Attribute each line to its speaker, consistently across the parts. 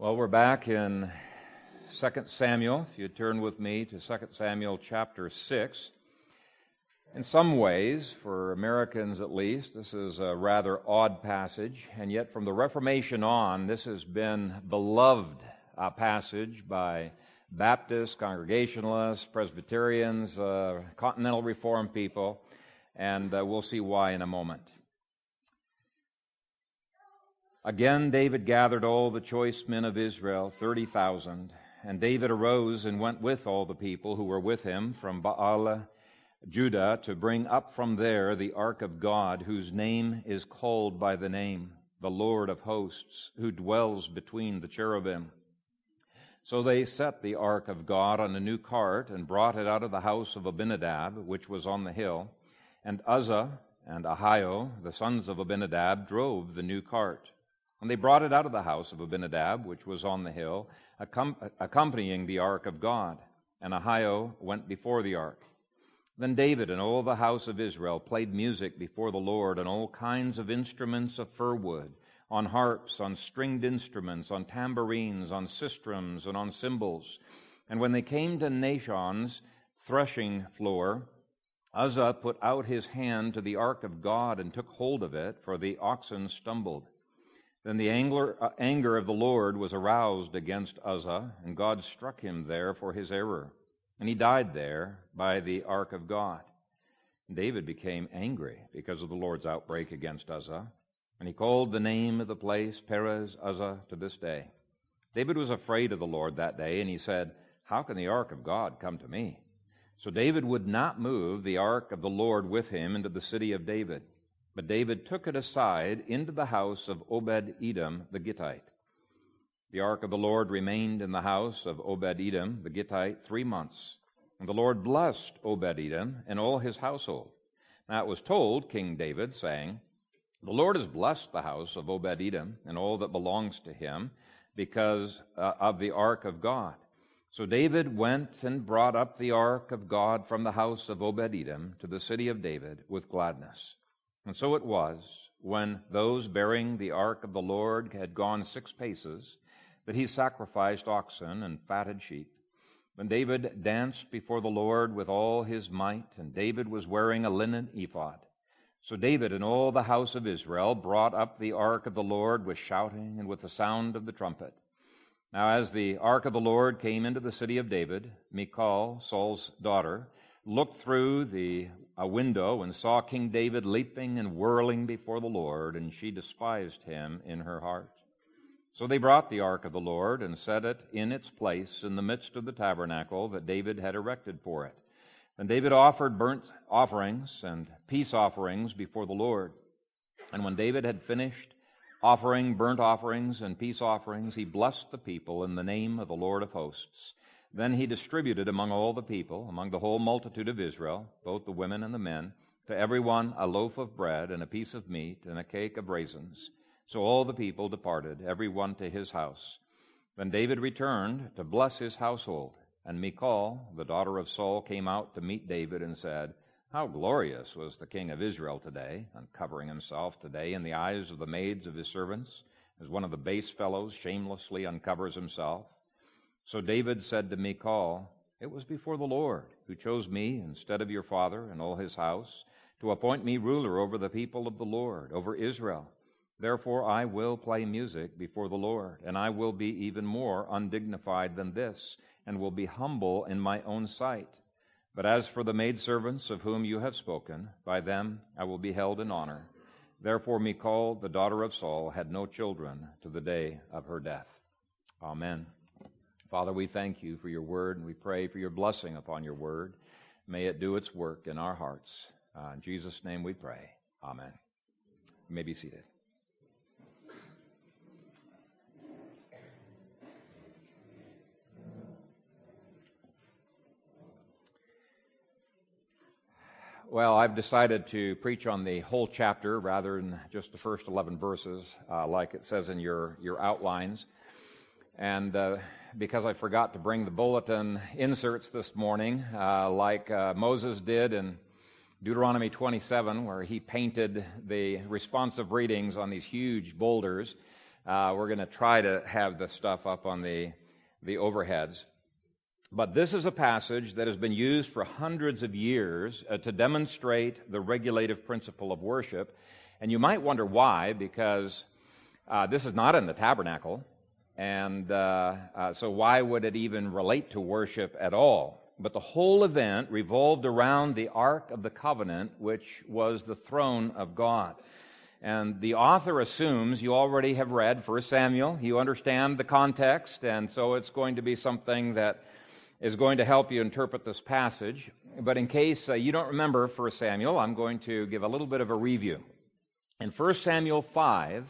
Speaker 1: Well, we're back in 2 Samuel. If you turn with me to 2 Samuel chapter 6. In some ways, for Americans at least, this is a rather odd passage, and yet from the Reformation on, this has been beloved uh, passage by Baptists, Congregationalists, Presbyterians, uh, Continental Reformed people, and uh, we'll see why in a moment. Again, David gathered all the choice men of Israel, 30,000. And David arose and went with all the people who were with him from Baal, Judah, to bring up from there the ark of God, whose name is called by the name, the Lord of hosts, who dwells between the cherubim. So they set the ark of God on a new cart and brought it out of the house of Abinadab, which was on the hill. And Uzzah and Ahio, the sons of Abinadab, drove the new cart. And they brought it out of the house of Abinadab, which was on the hill, accompanying the ark of God. And Ahio went before the ark. Then David and all the house of Israel played music before the Lord on all kinds of instruments of fir wood, on harps, on stringed instruments, on tambourines, on sistrums, and on cymbals. And when they came to Nachon's threshing floor, Uzzah put out his hand to the ark of God and took hold of it, for the oxen stumbled. Then the anger, uh, anger of the Lord was aroused against Uzzah, and God struck him there for his error. And he died there by the ark of God. And David became angry because of the Lord's outbreak against Uzzah, and he called the name of the place Perez Uzzah to this day. David was afraid of the Lord that day, and he said, How can the ark of God come to me? So David would not move the ark of the Lord with him into the city of David. But David took it aside into the house of Obed Edom the Gittite. The ark of the Lord remained in the house of Obed Edom the Gittite three months. And the Lord blessed Obed Edom and all his household. Now it was told King David, saying, The Lord has blessed the house of Obed Edom and all that belongs to him because uh, of the ark of God. So David went and brought up the ark of God from the house of Obed Edom to the city of David with gladness. And so it was, when those bearing the ark of the Lord had gone six paces, that he sacrificed oxen and fatted sheep. When David danced before the Lord with all his might, and David was wearing a linen ephod. So David and all the house of Israel brought up the ark of the Lord with shouting and with the sound of the trumpet. Now, as the ark of the Lord came into the city of David, Michal, Saul's daughter, looked through the a window and saw King David leaping and whirling before the Lord, and she despised him in her heart. So they brought the ark of the Lord and set it in its place in the midst of the tabernacle that David had erected for it. And David offered burnt offerings and peace offerings before the Lord. And when David had finished offering burnt offerings and peace offerings, he blessed the people in the name of the Lord of hosts. Then he distributed among all the people, among the whole multitude of Israel, both the women and the men, to every one a loaf of bread and a piece of meat and a cake of raisins. So all the people departed, every one to his house. Then David returned to bless his household. And Michal, the daughter of Saul, came out to meet David and said, How glorious was the king of Israel today, uncovering himself today in the eyes of the maids of his servants, as one of the base fellows shamelessly uncovers himself. So David said to Michal, It was before the Lord who chose me instead of your father and all his house to appoint me ruler over the people of the Lord, over Israel. Therefore I will play music before the Lord, and I will be even more undignified than this, and will be humble in my own sight. But as for the maidservants of whom you have spoken, by them I will be held in honor. Therefore Michal, the daughter of Saul, had no children to the day of her death. Amen. Father, we thank you for your word and we pray for your blessing upon your word. May it do its work in our hearts. Uh, in Jesus' name we pray. Amen. You may be seated. Well, I've decided to preach on the whole chapter rather than just the first 11 verses, uh, like it says in your, your outlines. And uh, because I forgot to bring the bulletin inserts this morning, uh, like uh, Moses did in Deuteronomy 27, where he painted the responsive readings on these huge boulders. Uh, we're going to try to have the stuff up on the, the overheads. But this is a passage that has been used for hundreds of years uh, to demonstrate the regulative principle of worship. And you might wonder why, because uh, this is not in the tabernacle. And uh, uh, so, why would it even relate to worship at all? But the whole event revolved around the Ark of the Covenant, which was the throne of God. And the author assumes you already have read 1 Samuel, you understand the context, and so it's going to be something that is going to help you interpret this passage. But in case uh, you don't remember 1 Samuel, I'm going to give a little bit of a review. In 1 Samuel 5,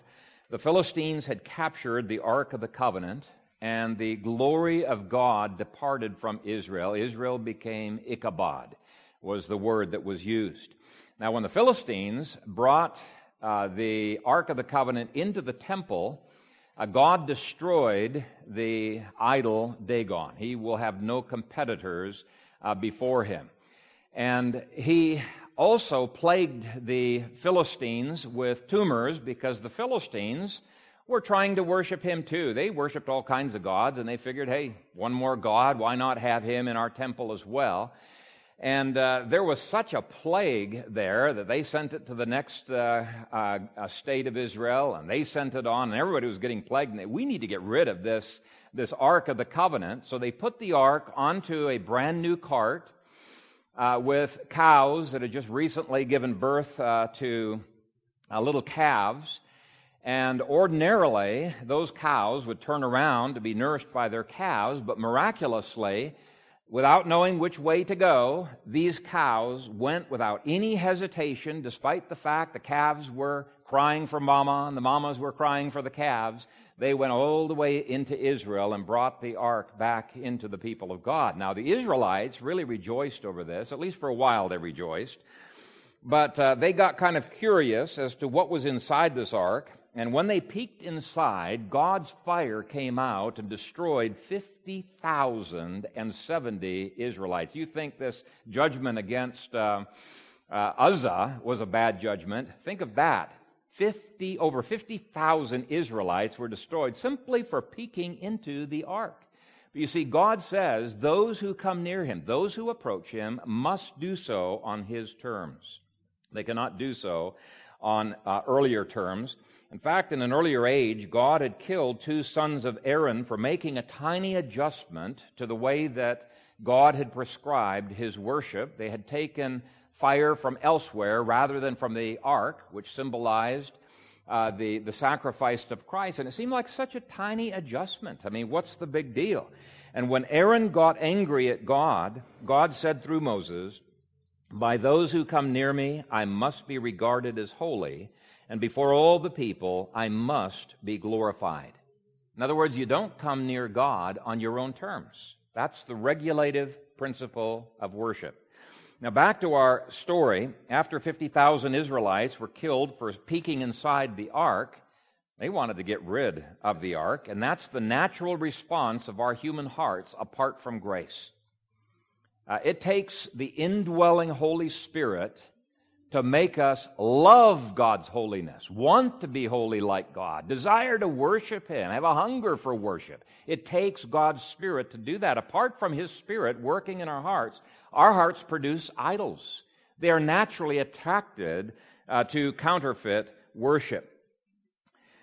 Speaker 1: the Philistines had captured the Ark of the Covenant, and the glory of God departed from Israel. Israel became Ichabod, was the word that was used. Now, when the Philistines brought uh, the Ark of the Covenant into the temple, uh, God destroyed the idol Dagon. He will have no competitors uh, before him. And he also plagued the Philistines with tumors because the Philistines were trying to worship him too. They worshiped all kinds of gods and they figured, hey, one more God, why not have him in our temple as well? And uh, there was such a plague there that they sent it to the next uh, uh, state of Israel, and they sent it on, and everybody was getting plagued. And they, we need to get rid of this, this Ark of the Covenant. So they put the Ark onto a brand new cart uh, with cows that had just recently given birth uh, to uh, little calves. And ordinarily, those cows would turn around to be nourished by their calves, but miraculously, without knowing which way to go, these cows went without any hesitation, despite the fact the calves were crying for mama and the mamas were crying for the calves. They went all the way into Israel and brought the ark back into the people of God. Now, the Israelites really rejoiced over this. At least for a while, they rejoiced. But uh, they got kind of curious as to what was inside this ark. And when they peeked inside, God's fire came out and destroyed 50,070 Israelites. You think this judgment against uh, uh, Uzzah was a bad judgment? Think of that. 50, over 50,000 Israelites were destroyed simply for peeking into the ark. But you see, God says those who come near him, those who approach him, must do so on his terms. They cannot do so on uh, earlier terms. In fact, in an earlier age, God had killed two sons of Aaron for making a tiny adjustment to the way that God had prescribed his worship. They had taken fire from elsewhere rather than from the ark, which symbolized uh, the, the sacrifice of Christ. And it seemed like such a tiny adjustment. I mean, what's the big deal? And when Aaron got angry at God, God said through Moses, By those who come near me, I must be regarded as holy, and before all the people, I must be glorified. In other words, you don't come near God on your own terms. That's the regulative principle of worship. Now, back to our story. After 50,000 Israelites were killed for peeking inside the ark, they wanted to get rid of the ark, and that's the natural response of our human hearts apart from grace. Uh, it takes the indwelling Holy Spirit to make us love God's holiness, want to be holy like God, desire to worship Him, have a hunger for worship. It takes God's Spirit to do that. Apart from His Spirit working in our hearts, our hearts produce idols. They are naturally attracted uh, to counterfeit worship.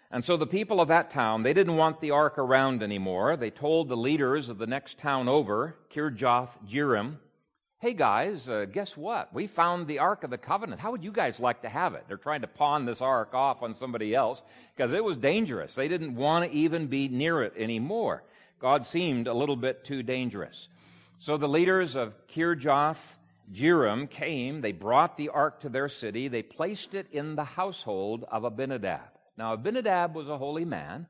Speaker 1: And so the people of that town, they didn't want the ark around anymore. They told the leaders of the next town over, Kirjath Jearim, Hey guys, uh, guess what? We found the Ark of the Covenant. How would you guys like to have it? They're trying to pawn this Ark off on somebody else because it was dangerous. They didn't want to even be near it anymore. God seemed a little bit too dangerous. So the leaders of Kirjath Jearim came. They brought the Ark to their city. They placed it in the household of Abinadab. Now, Abinadab was a holy man,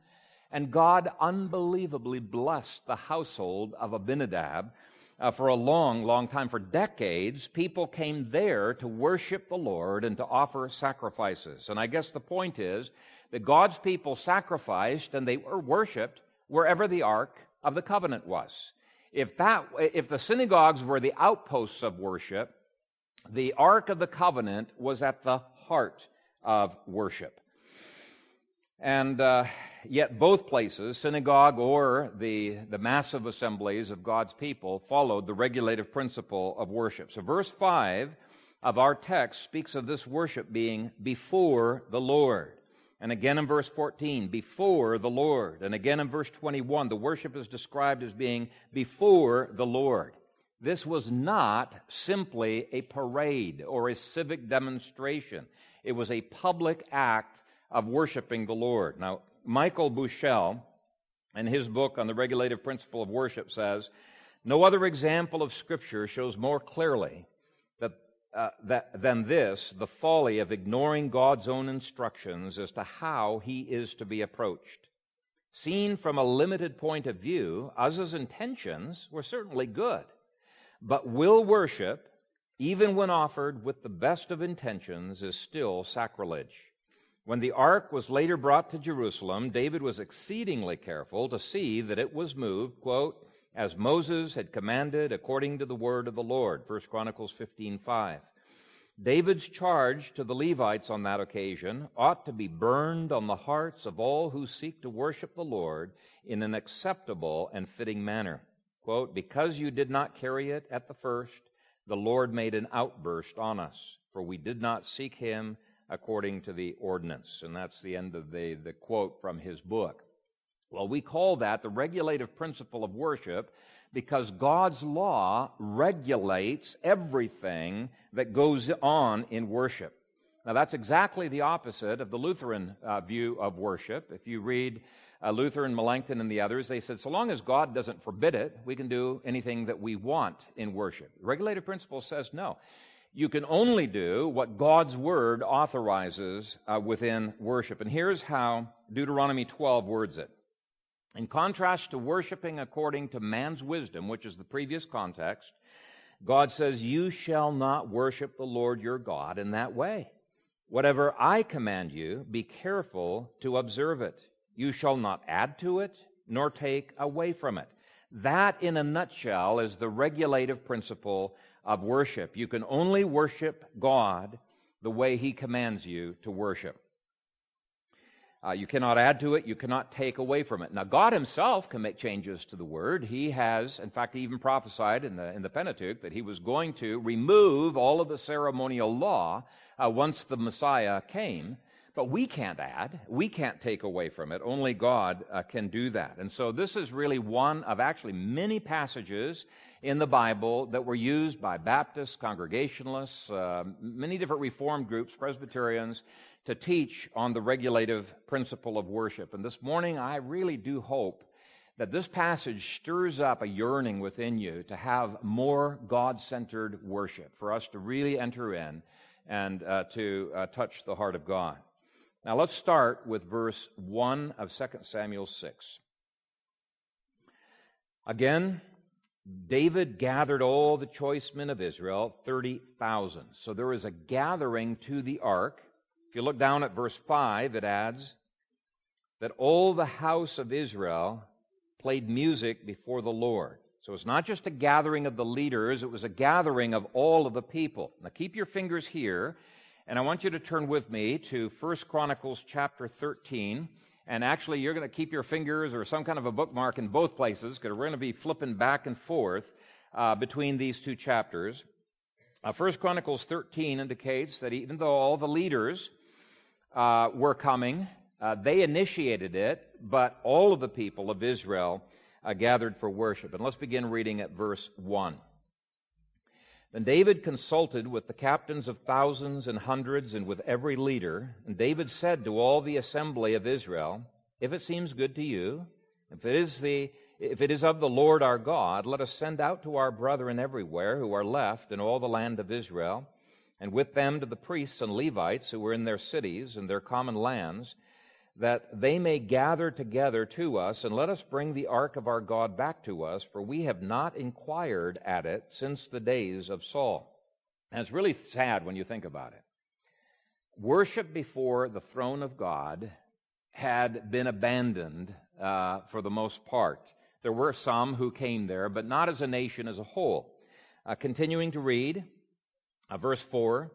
Speaker 1: and God unbelievably blessed the household of Abinadab uh, for a long, long time, for decades, people came there to worship the Lord and to offer sacrifices. And I guess the point is that God's people sacrificed and they were worshiped wherever the Ark of the Covenant was. If, that, if the synagogues were the outposts of worship, the Ark of the Covenant was at the heart of worship. And uh, yet, both places, synagogue or the, the massive assemblies of God's people, followed the regulative principle of worship. So, verse 5 of our text speaks of this worship being before the Lord. And again in verse 14, before the Lord. And again in verse 21, the worship is described as being before the Lord. This was not simply a parade or a civic demonstration. It was a public act of worshiping the Lord. Now, Michael Bushell, in his book on the regulative principle of worship, says, No other example of Scripture shows more clearly uh, that, than this the folly of ignoring God's own instructions as to how he is to be approached. Seen from a limited point of view, Uzzah's intentions were certainly good, but will worship, even when offered with the best of intentions, is still sacrilege. When the ark was later brought to Jerusalem, David was exceedingly careful to see that it was moved, quote, as Moses had commanded according to the word of the Lord. 1 Chronicles 15:5. David's charge to the Levites on that occasion ought to be burned on the hearts of all who seek to worship the Lord in an acceptable and fitting manner. Quote, because you did not carry it at the first, the Lord made an outburst on us, for we did not seek him according to the ordinance. And that's the end of the, the quote from his book. Well, we call that the regulative principle of worship because God's law regulates everything that goes on in worship. Now, that's exactly the opposite of the Lutheran uh, view of worship. If you read uh, Luther and Melanchthon and the others, they said, so long as God doesn't forbid it, we can do anything that we want in worship. The regulative principle says no. You can only do what God's word authorizes uh, within worship. And here's how Deuteronomy 12 words it. In contrast to worshiping according to man's wisdom, which is the previous context, God says, You shall not worship the Lord your God in that way. Whatever I command you, be careful to observe it. You shall not add to it, nor take away from it. That, in a nutshell, is the regulative principle of worship. You can only worship God the way He commands you to worship. Uh, you cannot add to it, you cannot take away from it. Now, God Himself can make changes to the Word. He has, in fact, He even prophesied in the, in the Pentateuch that He was going to remove all of the ceremonial law uh, once the Messiah came. But we can't add, we can't take away from it. Only God uh, can do that. And so, this is really one of actually many passages in the Bible that were used by Baptists, Congregationalists, uh, many different Reformed groups, Presbyterians, to teach on the regulative principle of worship. And this morning, I really do hope that this passage stirs up a yearning within you to have more God centered worship, for us to really enter in and uh, to uh, touch the heart of God. Now, let's start with verse 1 of 2 Samuel 6. Again, David gathered all the choice men of Israel, 30,000. So there is a gathering to the ark if you look down at verse 5, it adds that all the house of Israel played music before the Lord. So it's not just a gathering of the leaders, it was a gathering of all of the people. Now keep your fingers here, and I want you to turn with me to 1 Chronicles chapter 13. And actually, you're going to keep your fingers or some kind of a bookmark in both places because we're going to be flipping back and forth uh, between these two chapters. Uh, 1 Chronicles 13 indicates that even though all the leaders uh, were coming. Uh, they initiated it, but all of the people of Israel uh, gathered for worship. And let's begin reading at verse 1. Then David consulted with the captains of thousands and hundreds and with every leader. And David said to all the assembly of Israel, If it seems good to you, if it is the if it is of the Lord our God, let us send out to our brethren everywhere who are left in all the land of Israel and with them to the priests and Levites who were in their cities and their common lands, that they may gather together to us, and let us bring the ark of our God back to us, for we have not inquired at it since the days of Saul. And it's really sad when you think about it. Worship before the throne of God had been abandoned uh, for the most part. There were some who came there, but not as a nation as a whole. Uh, continuing to read, uh, verse 4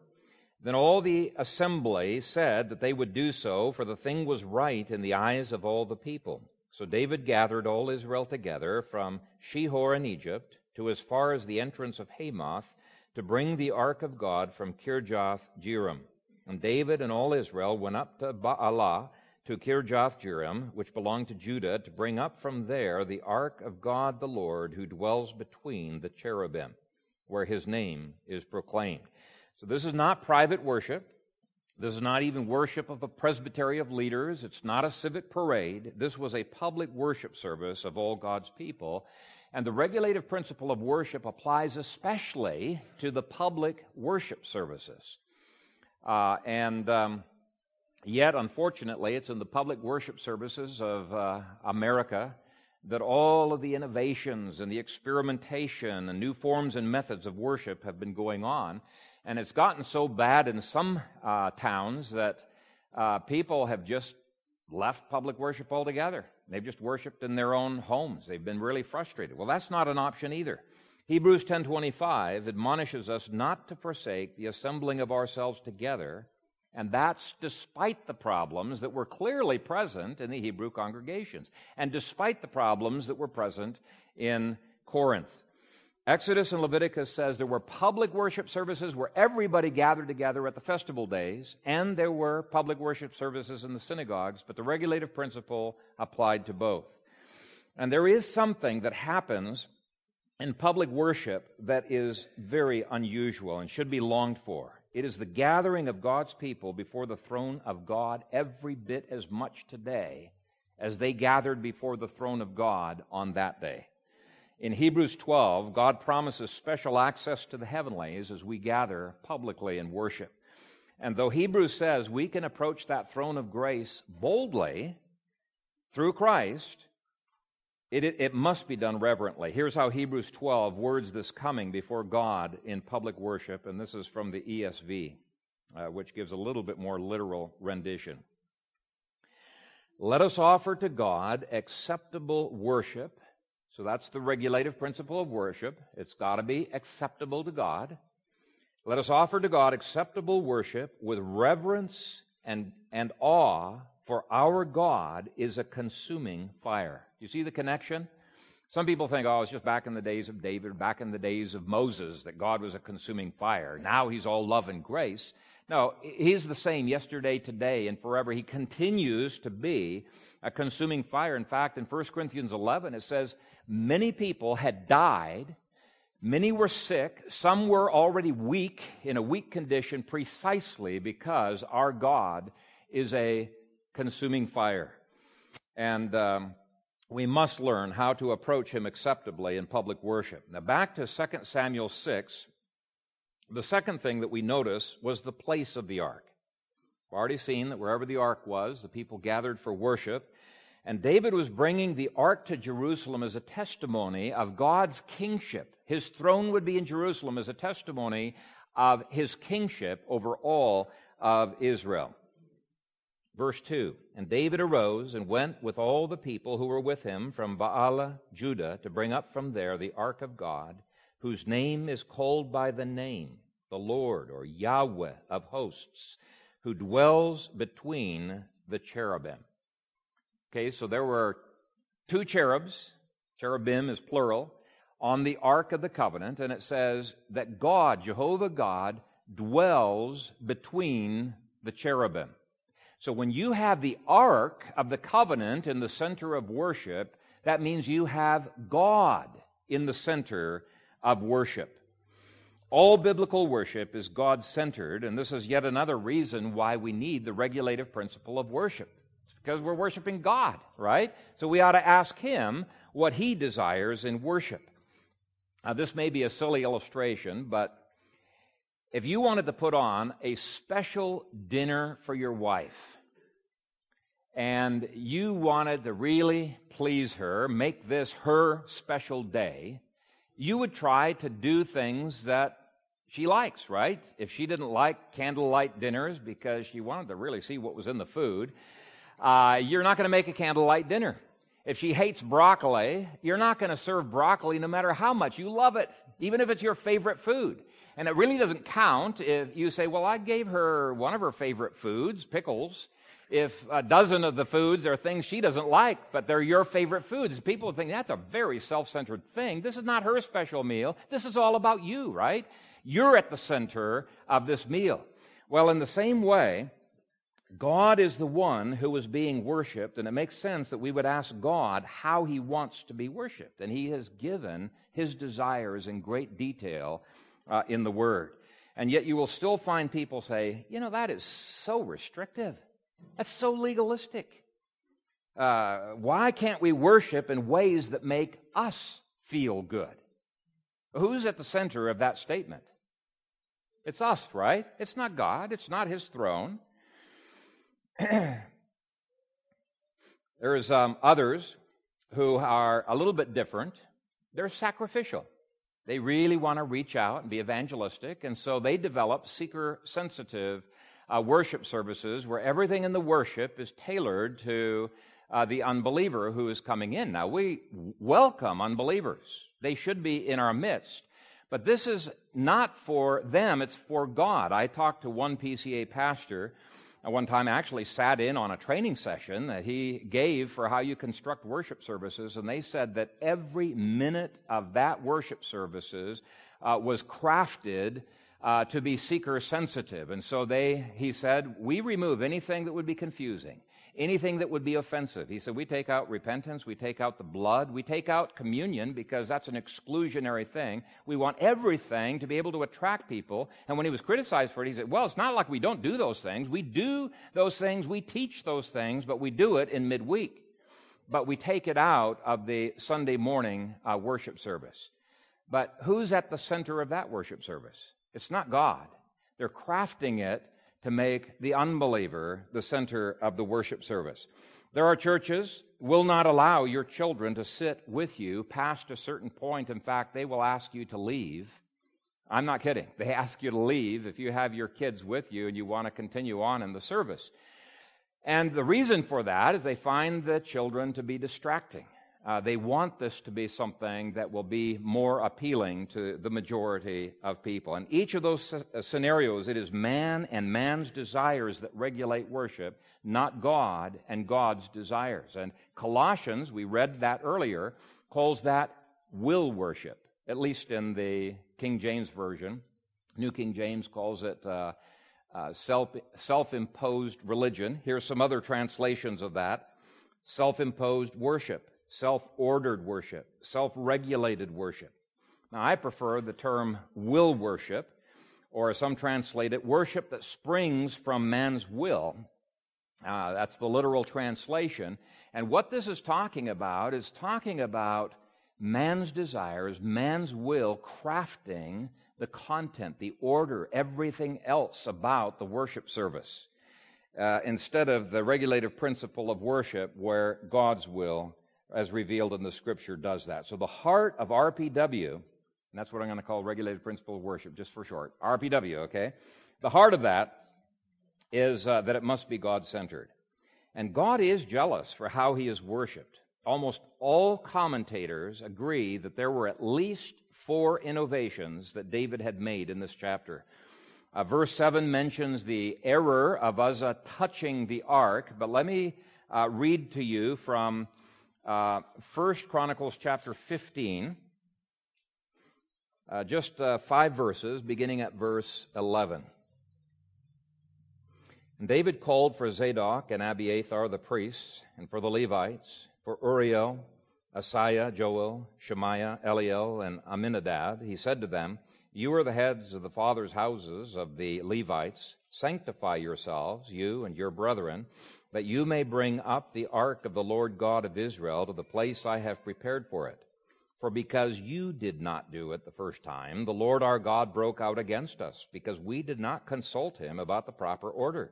Speaker 1: Then all the assembly said that they would do so, for the thing was right in the eyes of all the people. So David gathered all Israel together from Shihor in Egypt to as far as the entrance of Hamath to bring the ark of God from Kirjath Jearim. And David and all Israel went up to Baalah to Kirjath Jearim, which belonged to Judah, to bring up from there the ark of God the Lord, who dwells between the cherubim, where his name is proclaimed. So this is not private worship. This is not even worship of a presbytery of leaders. It's not a civic parade. This was a public worship service of all God's people. And the regulative principle of worship applies especially to the public worship services. Uh, and um, yet, unfortunately, it's in the public worship services of uh, America that all of the innovations and the experimentation and new forms and methods of worship have been going on. And it's gotten so bad in some uh, towns that uh, people have just left public worship altogether. They've just worshiped in their own homes. They've been really frustrated. Well, that's not an option either. Hebrews 10:25 admonishes us not to forsake the assembling of ourselves together, and that's despite the problems that were clearly present in the Hebrew congregations and despite the problems that were present in Corinth. Exodus and Leviticus says there were public worship services where everybody gathered together at the festival days, and there were public worship services in the synagogues, but the regulative principle applied to both. And there is something that happens in public worship that is very unusual and should be longed for. It is the gathering of God's people before the throne of God every bit as much today as they gathered before the throne of God on that day. In Hebrews 12, God promises special access to the heavenlies as we gather publicly in worship. And though Hebrews says we can approach that throne of grace boldly through Christ, it, it, it, must be done reverently. Here's how Hebrews 12 words this coming before God in public worship, and this is from the ESV, uh, which gives a little bit more literal rendition. Let us offer to God acceptable worship so that's the regulative principle of worship. It's got to be acceptable to God. Let us offer to God acceptable worship with reverence and, and awe, for our God is a consuming fire. You see the connection? Some people think, oh, it's just back in the days of David, back in the days of Moses, that God was a consuming fire. Now he's all love and grace. No, he's the same yesterday, today, and forever. He continues to be a consuming fire. In fact, in 1 Corinthians 11, it says, Many people had died, many were sick, some were already weak, in a weak condition, precisely because our God is a consuming fire. And um, we must learn how to approach him acceptably in public worship. Now, back to 2 Samuel 6, the second thing that we notice was the place of the ark. We've already seen that wherever the ark was, the people gathered for worship. And David was bringing the ark to Jerusalem as a testimony of God's kingship. His throne would be in Jerusalem as a testimony of his kingship over all of Israel. Verse 2 And David arose and went with all the people who were with him from Baalah, Judah, to bring up from there the ark of God, whose name is called by the name, the Lord, or Yahweh of hosts, who dwells between the cherubim. Okay, so there were two cherubs, cherubim is plural, on the Ark of the Covenant, and it says that God, Jehovah God, dwells between the cherubim. So when you have the Ark of the Covenant in the center of worship, that means you have God in the center of worship. All biblical worship is God centered, and this is yet another reason why we need the regulative principle of worship. It's because we're worshiping God, right? So we ought to ask Him what He desires in worship. Now, this may be a silly illustration, but if you wanted to put on a special dinner for your wife, and you wanted to really please her, make this her special day, you would try to do things that she likes, right? If she didn't like candlelight dinners because she wanted to really see what was in the food, uh, you're not going to make a candlelight dinner. If she hates broccoli, you're not going to serve broccoli no matter how much you love it. even if it's your favorite food. And it really doesn't count if you say, Well, I gave her one of her favorite foods, pickles. If a dozen of the foods are things she doesn't like, but they're your favorite foods, people think that's a very self centered thing. This is not her special meal. This is all about you, right? You're at the center of this meal. Well, in the same way, God is the one who is being worshiped, and it makes sense that we would ask God how he wants to be worshiped. And he has given his desires in great detail uh, in the Word. And yet you will still find people say, you know, that is so restrictive. That's so legalistic. Uh, why can't we worship in ways that make us feel good? Who's at the center of that statement? It's us, right? It's not God. It's not His throne. There's um, others who are a little bit different. They're sacrificial. They really want to reach out and be evangelistic, and so they develop seeker sensitive uh, worship services where everything in the worship is tailored to uh, the unbeliever who is coming in. Now, we welcome unbelievers, they should be in our midst. But this is not for them, it's for God. I talked to one PCA pastor at one time actually sat in on a training session that he gave for how you construct worship services, and they said that every minute of that worship services uh, was crafted uh, to be seeker sensitive. And so they, he said, we remove anything that would be confusing anything that would be offensive. He said, We take out repentance, we take out the blood, we take out communion because that's an exclusionary thing. We want everything to be able to attract people. And when he was criticized for it, he said, Well, it's not like we don't do those things. We do those things, we teach those things, but we do it in midweek. But we take it out of the Sunday morning uh, worship service. But who's at the center of that worship service? It's not God. They're crafting it to make the unbeliever the center of the worship service. There are churches will not allow your children to sit with you past a certain point. In fact, they will ask you to leave. I'm not kidding. They ask you to leave if you have your kids with you and you want to continue on in the service. And the reason for that is they find the children to be distracting. Uh, they want this to be something that will be more appealing to the majority of people. And each of those uh, scenarios, it is man and man's desires that regulate worship, not God and God's desires. And Colossians, we read that earlier, calls that will worship, at least in the King James Version. New King James calls it uh, uh, self, self-imposed religion. Here's some other translations of that. Self-imposed worship self ordered worship, self regulated worship. Now, I prefer the term will worship, or as some translate it, worship that springs from man's will. Uh, that's the literal translation. And what this is talking about is talking about man's desires, man's will crafting the content, the order, everything else about the worship service. Uh, instead of the regulative principle of worship where God's will as revealed in the scripture, does that. So the heart of RPW, and that's what I'm going to call regulated principle of worship, just for short, RPW, okay? The heart of that is uh, that it must be God centered. And God is jealous for how he is worshiped. Almost all commentators agree that there were at least four innovations that David had made in this chapter. Uh, verse 7 mentions the error of Uzzah touching the ark, but let me uh, read to you from uh, First Chronicles chapter 15, uh, just uh, five verses, beginning at verse 11. And David called for Zadok and Abiathar the priests, and for the Levites, for Uriel, Asaiah, Joel, Shemaiah, Eliel, and Amminadab. He said to them, You are the heads of the fathers' houses of the Levites. Sanctify yourselves, you and your brethren, that you may bring up the ark of the Lord God of Israel to the place I have prepared for it. For because you did not do it the first time, the Lord our God broke out against us, because we did not consult him about the proper order.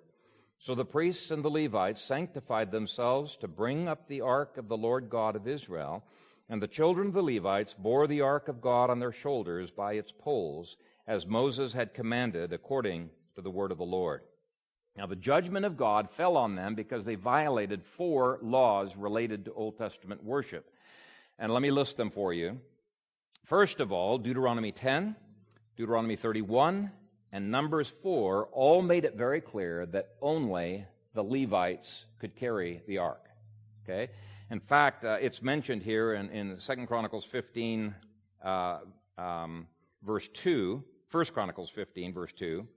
Speaker 1: So the priests and the Levites sanctified themselves to bring up the ark of the Lord God of Israel, and the children of the Levites bore the ark of God on their shoulders by its poles, as Moses had commanded according to the word of the Lord. Now, the judgment of God fell on them because they violated four laws related to Old Testament worship. And let me list them for you. First of all, Deuteronomy 10, Deuteronomy 31, and Numbers 4 all made it very clear that only the Levites could carry the ark. Okay? In fact, uh, it's mentioned here in, in 2 Chronicles 15, uh, um, verse 2, 1 Chronicles 15, verse 2,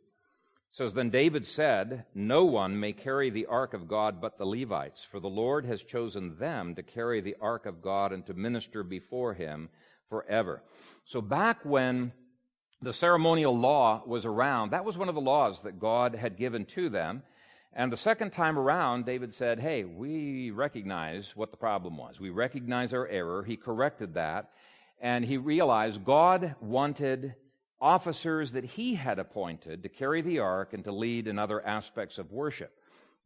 Speaker 1: says, Then David said, No one may carry the ark of God but the Levites, for the Lord has chosen them to carry the ark of God and to minister before him forever. So back when the ceremonial law was around, that was one of the laws that God had given to them. And the second time around, David said, Hey, we recognize what the problem was. We recognize our error. He corrected that. And he realized God wanted officers that he had appointed to carry the ark and to lead in other aspects of worship.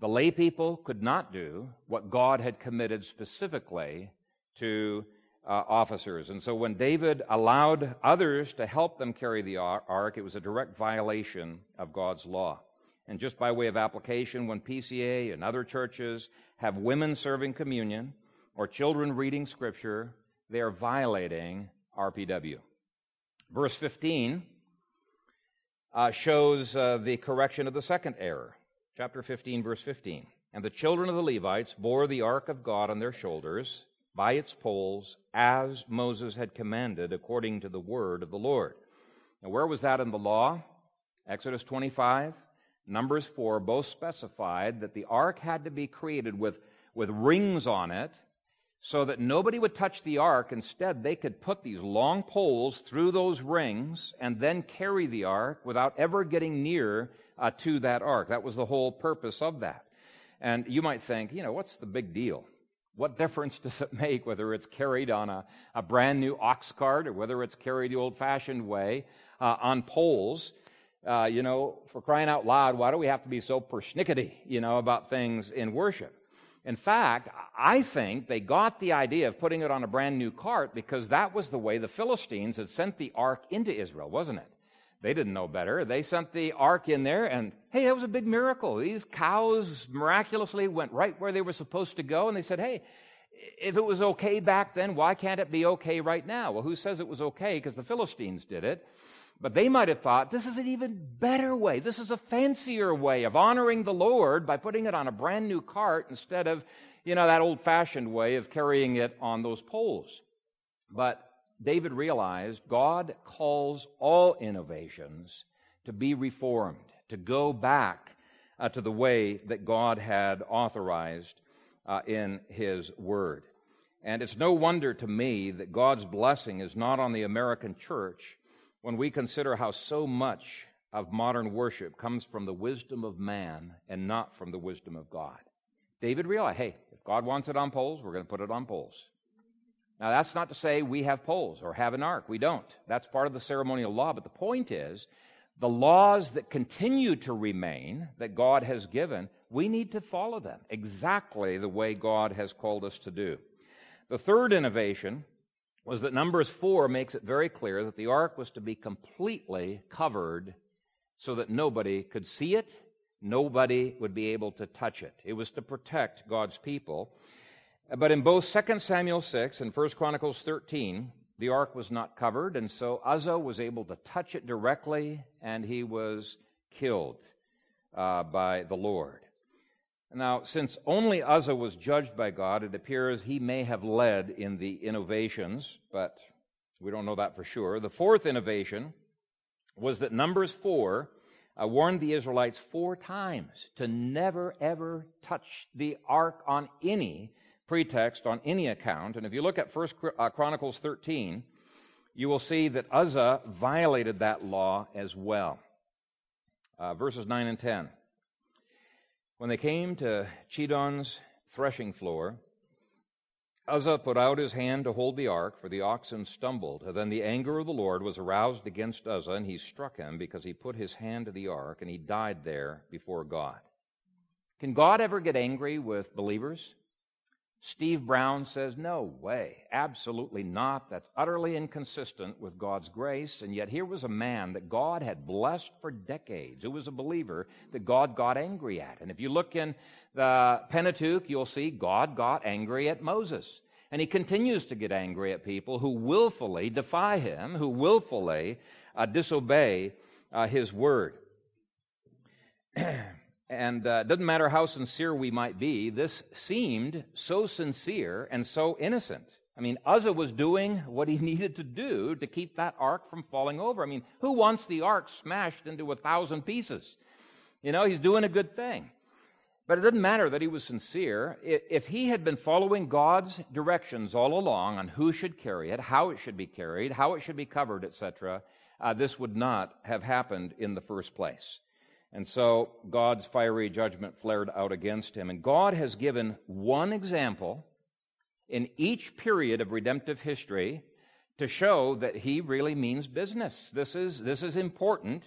Speaker 1: The lay people could not do what God had committed specifically to uh, officers. And so when David allowed others to help them carry the ark, it was a direct violation of God's law. And just by way of application, when PCA and other churches have women serving communion or children reading scripture, they are violating RPW. Verse 15 uh, shows uh, the correction of the second error. Chapter 15, verse 15. And the children of the Levites bore the ark of God on their shoulders by its poles, as Moses had commanded, according to the word of the Lord. Now, where was that in the law? Exodus 25, Numbers 4 both specified that the ark had to be created with, with rings on it so that nobody would touch the ark. Instead, they could put these long poles through those rings and then carry the ark without ever getting near uh, to that ark. That was the whole purpose of that. And you might think, you know, what's the big deal? What difference does it make whether it's carried on a, a brand new ox cart or whether it's carried the old fashioned way uh, on poles? Uh, you know, for crying out loud, why do we have to be so persnickety, you know, about things in worship? In fact, I think they got the idea of putting it on a brand new cart because that was the way the Philistines had sent the ark into Israel, wasn't it? They didn't know better. They sent the ark in there, and hey, that was a big miracle. These cows miraculously went right where they were supposed to go, and they said, hey, if it was okay back then, why can't it be okay right now? Well, who says it was okay? Because the Philistines did it. But they might have thought this is an even better way. This is a fancier way of honoring the Lord by putting it on a brand new cart instead of, you know, that old fashioned way of carrying it on those poles. But David realized God calls all innovations to be reformed, to go back uh, to the way that God had authorized uh, in His Word. And it's no wonder to me that God's blessing is not on the American church when we consider how so much of modern worship comes from the wisdom of man and not from the wisdom of God. David realized, hey, if God wants it on poles, we're going to put it on poles. Now, that's not to say we have poles or have an ark. We don't. That's part of the ceremonial law. But the point is, the laws that continue to remain that God has given, we need to follow them exactly the way God has called us to do. The third innovation was that Numbers 4 makes it very clear that the ark was to be completely covered so that nobody could see it, nobody would be able to touch it. It was to protect God's people. But in both 2 Samuel 6 and 1 Chronicles 13, the ark was not covered, and so Uzzah was able to touch it directly, and he was killed uh, by the Lord. Now, since only Uzzah was judged by God, it appears he may have led in the innovations, but we don't know that for sure. The fourth innovation was that Numbers 4 uh, warned the Israelites four times to never, ever touch the ark on any pretext, on any account. And if you look at 1 uh, Chronicles 13, you will see that Uzzah violated that law as well. Uh, verses 9 and 10. When they came to Chidon's threshing floor, Uzzah put out his hand to hold the ark, for the oxen stumbled. And then the anger of the Lord was aroused against Uzzah, and he struck him because he put his hand to the ark, and he died there before God. Can God ever get angry with believers? Steve Brown says, No way, absolutely not. That's utterly inconsistent with God's grace. And yet, here was a man that God had blessed for decades, who was a believer that God got angry at. And if you look in the Pentateuch, you'll see God got angry at Moses. And he continues to get angry at people who willfully defy him, who willfully uh, disobey uh, his word. and uh, it doesn't matter how sincere we might be, this seemed so sincere and so innocent. I mean, Uzzah was doing what he needed to do to keep that ark from falling over. I mean, who wants the ark smashed into a thousand pieces? You know, he's doing a good thing. But it didn't matter that he was sincere. If he had been following God's directions all along on who should carry it, how it should be carried, how it should be covered, etc., uh, this would not have happened in the first place. And so God's fiery judgment flared out against him. And God has given one example in each period of redemptive history to show that he really means business. This is, this is important.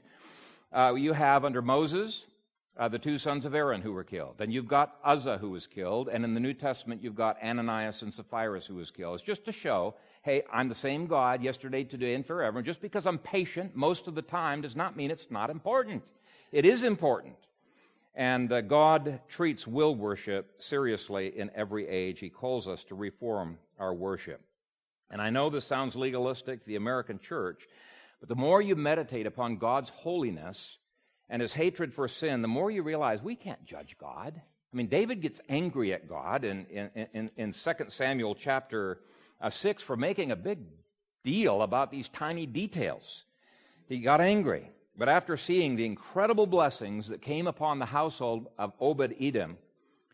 Speaker 1: Uh, you have under Moses, uh, the two sons of Aaron who were killed. Then you've got Uzzah who was killed. And in the New Testament, you've got Ananias and Sapphira who was killed. It's just to show, hey, I'm the same God yesterday, today, and forever. And just because I'm patient most of the time does not mean it's not important. It is important. And uh, God treats will worship seriously in every age. He calls us to reform our worship. And I know this sounds legalistic, the American church, but the more you meditate upon God's holiness, and his hatred for sin, the more you realize we can't judge God. I mean, David gets angry at God in, in, in, in 2 Samuel chapter uh, 6 for making a big deal about these tiny details. He got angry. But after seeing the incredible blessings that came upon the household of Obed Edom,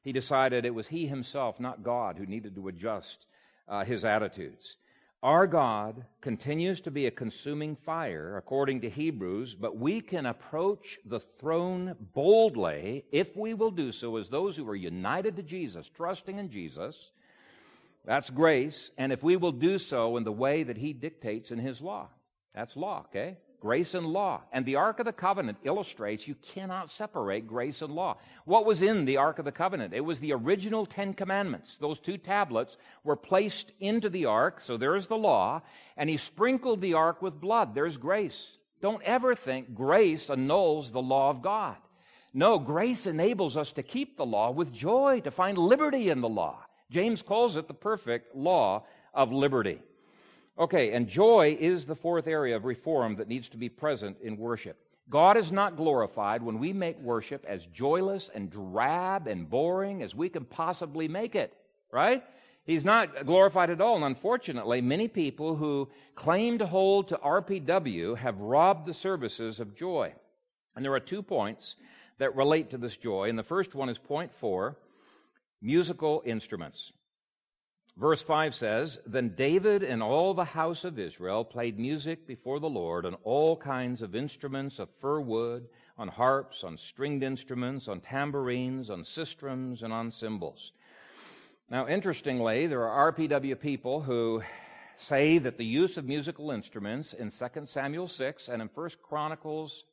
Speaker 1: he decided it was he himself, not God, who needed to adjust uh, his attitudes. Our God continues to be a consuming fire, according to Hebrews, but we can approach the throne boldly if we will do so as those who are united to Jesus, trusting in Jesus. That's grace. And if we will do so in the way that He dictates in His law, that's law, okay? Grace and law. And the Ark of the Covenant illustrates you cannot separate grace and law. What was in the Ark of the Covenant? It was the original Ten Commandments. Those two tablets were placed into the Ark, so there's the law, and he sprinkled the Ark with blood. There's grace. Don't ever think grace annuls the law of God. No, grace enables us to keep the law with joy, to find liberty in the law. James calls it the perfect law of liberty. Okay, and joy is the fourth area of reform that needs to be present in worship. God is not glorified when we make worship as joyless and drab and boring as we can possibly make it, right? He's not glorified at all. And unfortunately, many people who claim to hold to RPW have robbed the services of joy. And there are two points that relate to this joy. And the first one is point four musical instruments. Verse 5 says, Then David and all the house of Israel played music before the Lord on all kinds of instruments of fir wood, on harps, on stringed instruments, on tambourines, on sistrums, and on cymbals. Now, interestingly, there are RPW people who say that the use of musical instruments in 2 Samuel 6 and in 1 Chronicles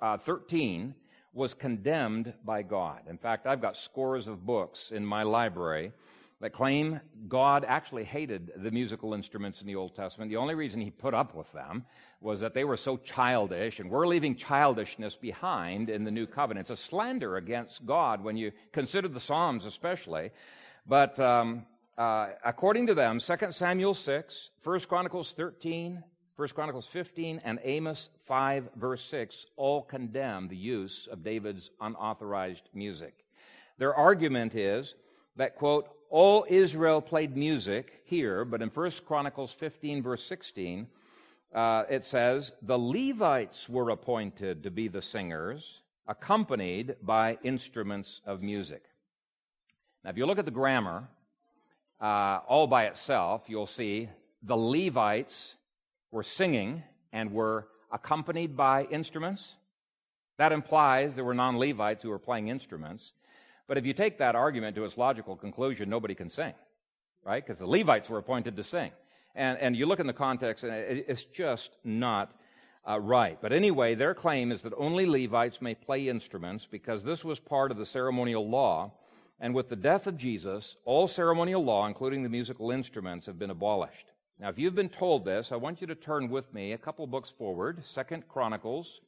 Speaker 1: uh, 13 was condemned by God. In fact, I've got scores of books in my library that claim God actually hated the musical instruments in the Old Testament. The only reason he put up with them was that they were so childish, and we're leaving childishness behind in the New Covenant. It's a slander against God when you consider the Psalms, especially. But um, uh, according to them, 2 Samuel 6, 1 Chronicles 13, 1 Chronicles 15, and Amos 5, verse 6 all condemn the use of David's unauthorized music. Their argument is that, quote, all Israel played music here, but in 1 Chronicles 15, verse 16, uh, it says, The Levites were appointed to be the singers, accompanied by instruments of music. Now, if you look at the grammar uh, all by itself, you'll see the Levites were singing and were accompanied by instruments. That implies there were non Levites who were playing instruments. But if you take that argument to its logical conclusion, nobody can sing, right? Because the Levites were appointed to sing. And, and you look in the context, and it's just not uh, right. But anyway, their claim is that only Levites may play instruments because this was part of the ceremonial law. And with the death of Jesus, all ceremonial law, including the musical instruments, have been abolished. Now, if you've been told this, I want you to turn with me a couple books forward, Second Chronicles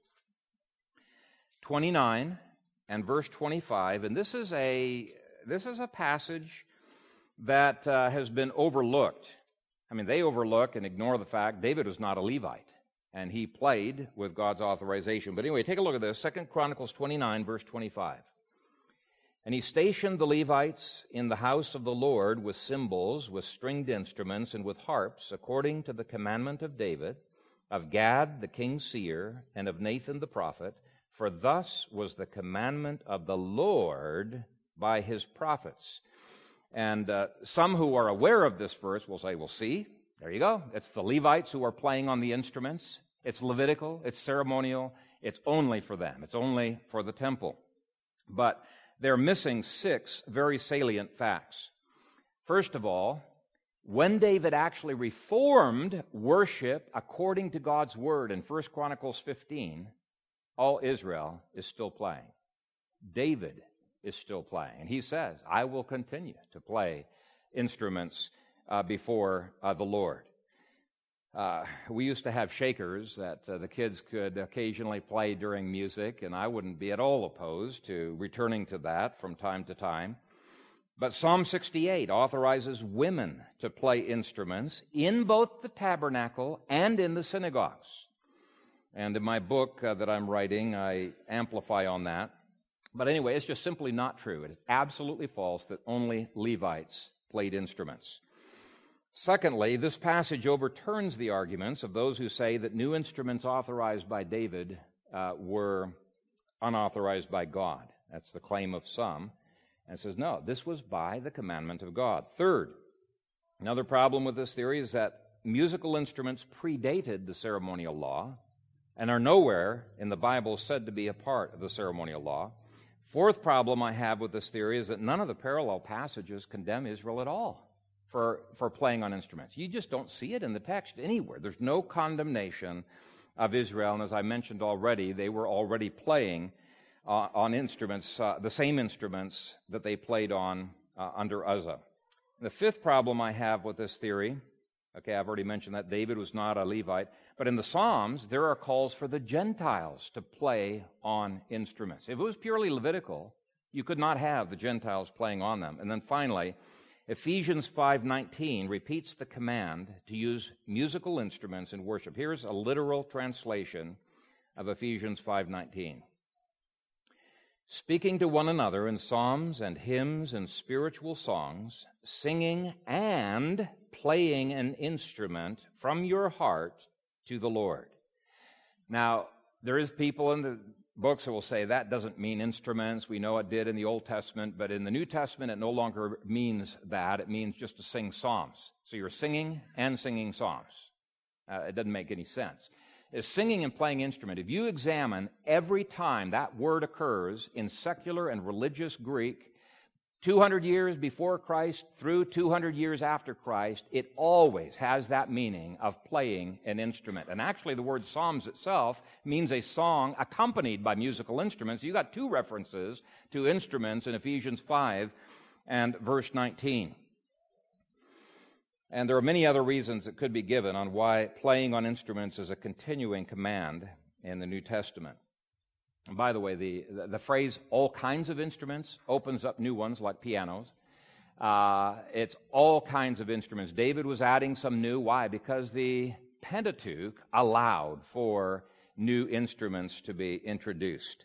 Speaker 1: 29 and verse 25. And this is a, this is a passage that uh, has been overlooked. I mean, they overlook and ignore the fact David was not a Levite, and he played with God's authorization. But anyway, take a look at this Second Chronicles 29, verse 25. And he stationed the Levites in the house of the Lord with cymbals, with stringed instruments, and with harps, according to the commandment of David, of Gad the king's seer, and of Nathan the prophet. For thus was the commandment of the Lord by his prophets. And uh, some who are aware of this verse will say, well, see, there you go. It's the Levites who are playing on the instruments. It's Levitical, it's ceremonial, it's only for them, it's only for the temple. But they're missing six very salient facts. First of all, when David actually reformed worship according to God's word in 1 Chronicles 15, all Israel is still playing. David is still playing. And he says, I will continue to play instruments uh, before uh, the Lord. Uh, we used to have shakers that uh, the kids could occasionally play during music, and I wouldn't be at all opposed to returning to that from time to time. But Psalm 68 authorizes women to play instruments in both the tabernacle and in the synagogues. And in my book uh, that I'm writing, I amplify on that. But anyway, it's just simply not true. It is absolutely false that only Levites played instruments. Secondly, this passage overturns the arguments of those who say that new instruments authorized by David uh, were unauthorized by God. That's the claim of some. And says, no, this was by the commandment of God. Third, another problem with this theory is that musical instruments predated the ceremonial law and are nowhere in the Bible said to be a part of the ceremonial law. Fourth problem I have with this theory is that none of the parallel passages condemn Israel at all for, for playing on instruments. You just don't see it in the text anywhere. There's no condemnation of Israel. And as I mentioned already, they were already playing uh, on instruments, uh, the same instruments that they played on uh, under Uzzah. The fifth problem I have with this theory, okay, I've already mentioned that David was not a Levite, but in the Psalms, there are calls for the Gentiles to play on instruments. If it was purely Levitical, you could not have the Gentiles playing on them. And then finally, Ephesians 5:19 repeats the command to use musical instruments in worship. Here's a literal translation of Ephesians 5:19. Speaking to one another in psalms and hymns and spiritual songs, singing and playing an instrument from your heart to the Lord. Now, there is people in the books that will say that doesn't mean instruments. We know it did in the Old Testament, but in the New Testament, it no longer means that. It means just to sing psalms. So you're singing and singing psalms. Uh, it doesn't make any sense. Is singing and playing instrument. If you examine every time that word occurs in secular and religious Greek, 200 years before Christ through 200 years after Christ, it always has that meaning of playing an instrument. And actually, the word Psalms itself means a song accompanied by musical instruments. You got two references to instruments in Ephesians 5 and verse 19. And there are many other reasons that could be given on why playing on instruments is a continuing command in the New Testament. And by the way, the, the, phrase all kinds of instruments opens up new ones like pianos. Uh, it's all kinds of instruments. David was adding some new. Why? Because the Pentateuch allowed for new instruments to be introduced.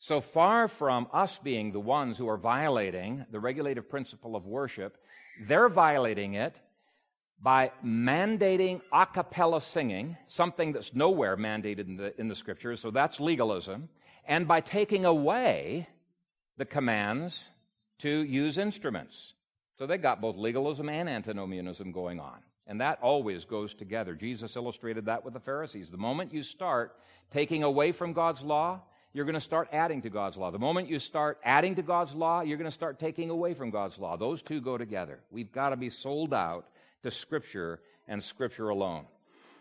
Speaker 1: So far from us being the ones who are violating the regulative principle of worship, they're violating it by mandating a cappella singing, something that's nowhere mandated in the, in the scriptures, so that's legalism and by taking away the commands to use instruments. So they got both legalism and antinomianism going on. And that always goes together. Jesus illustrated that with the Pharisees. The moment you start taking away from God's law, you're going to start adding to God's law. The moment you start adding to God's law, you're going to start taking away from God's law. Those two go together. We've got to be sold out to Scripture and Scripture alone.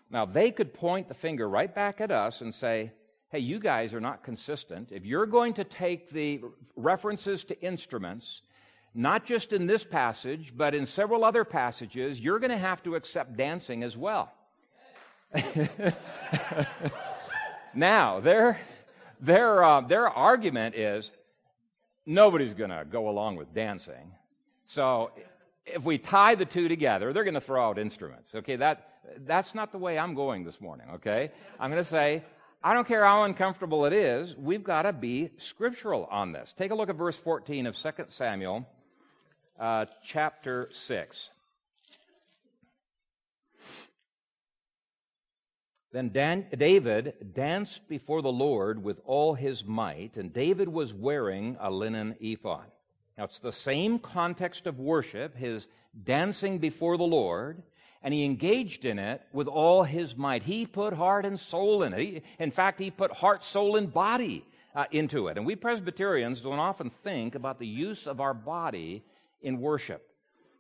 Speaker 1: Now, they could point the finger right back at us and say, hey, you guys are not consistent. If you're going to take the references to instruments, not just in this passage, but in several other passages, you're going to have to accept dancing as well. now, their, their, uh, their argument is nobody's going to go along with dancing. So if we tie the two together, they're going to throw out instruments. Okay, that, that's not the way I'm going this morning, okay? I'm going to say, I don't care how uncomfortable it is, we've got to be scriptural on this. Take a look at verse 14 of 2 Samuel, uh, chapter 6. Then Dan- David danced before the Lord with all his might, and David was wearing a linen ephod. Now, it's the same context of worship, his dancing before the Lord, and he engaged in it with all his might. He put heart and soul in it. He, in fact, he put heart, soul, and body uh, into it. And we Presbyterians don't often think about the use of our body in worship.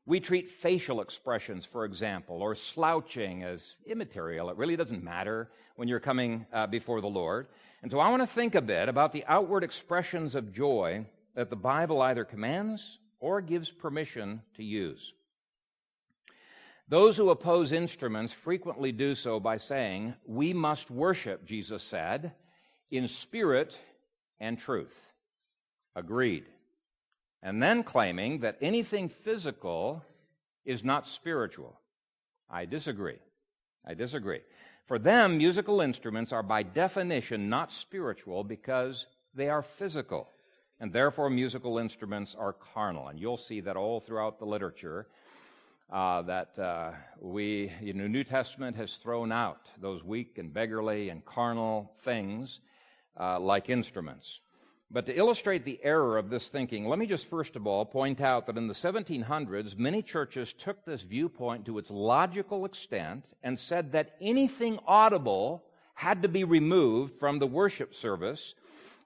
Speaker 1: We treat facial expressions, for example, or slouching as immaterial. It really doesn't matter when you're coming uh, before the Lord. And so I want to think a bit about the outward expressions of joy that the Bible either commands or gives permission to use. Those who oppose instruments frequently do so by saying, We must worship, Jesus said, in spirit and truth. Agreed and then claiming that anything physical is not spiritual. I disagree. I disagree. For them, musical instruments are by definition not spiritual because they are physical. And therefore, musical instruments are carnal. And you'll see that all throughout the literature uh, that uh, we, you know, New Testament has thrown out those weak and beggarly and carnal things uh, like instruments. But to illustrate the error of this thinking, let me just first of all point out that in the 1700s, many churches took this viewpoint to its logical extent and said that anything audible had to be removed from the worship service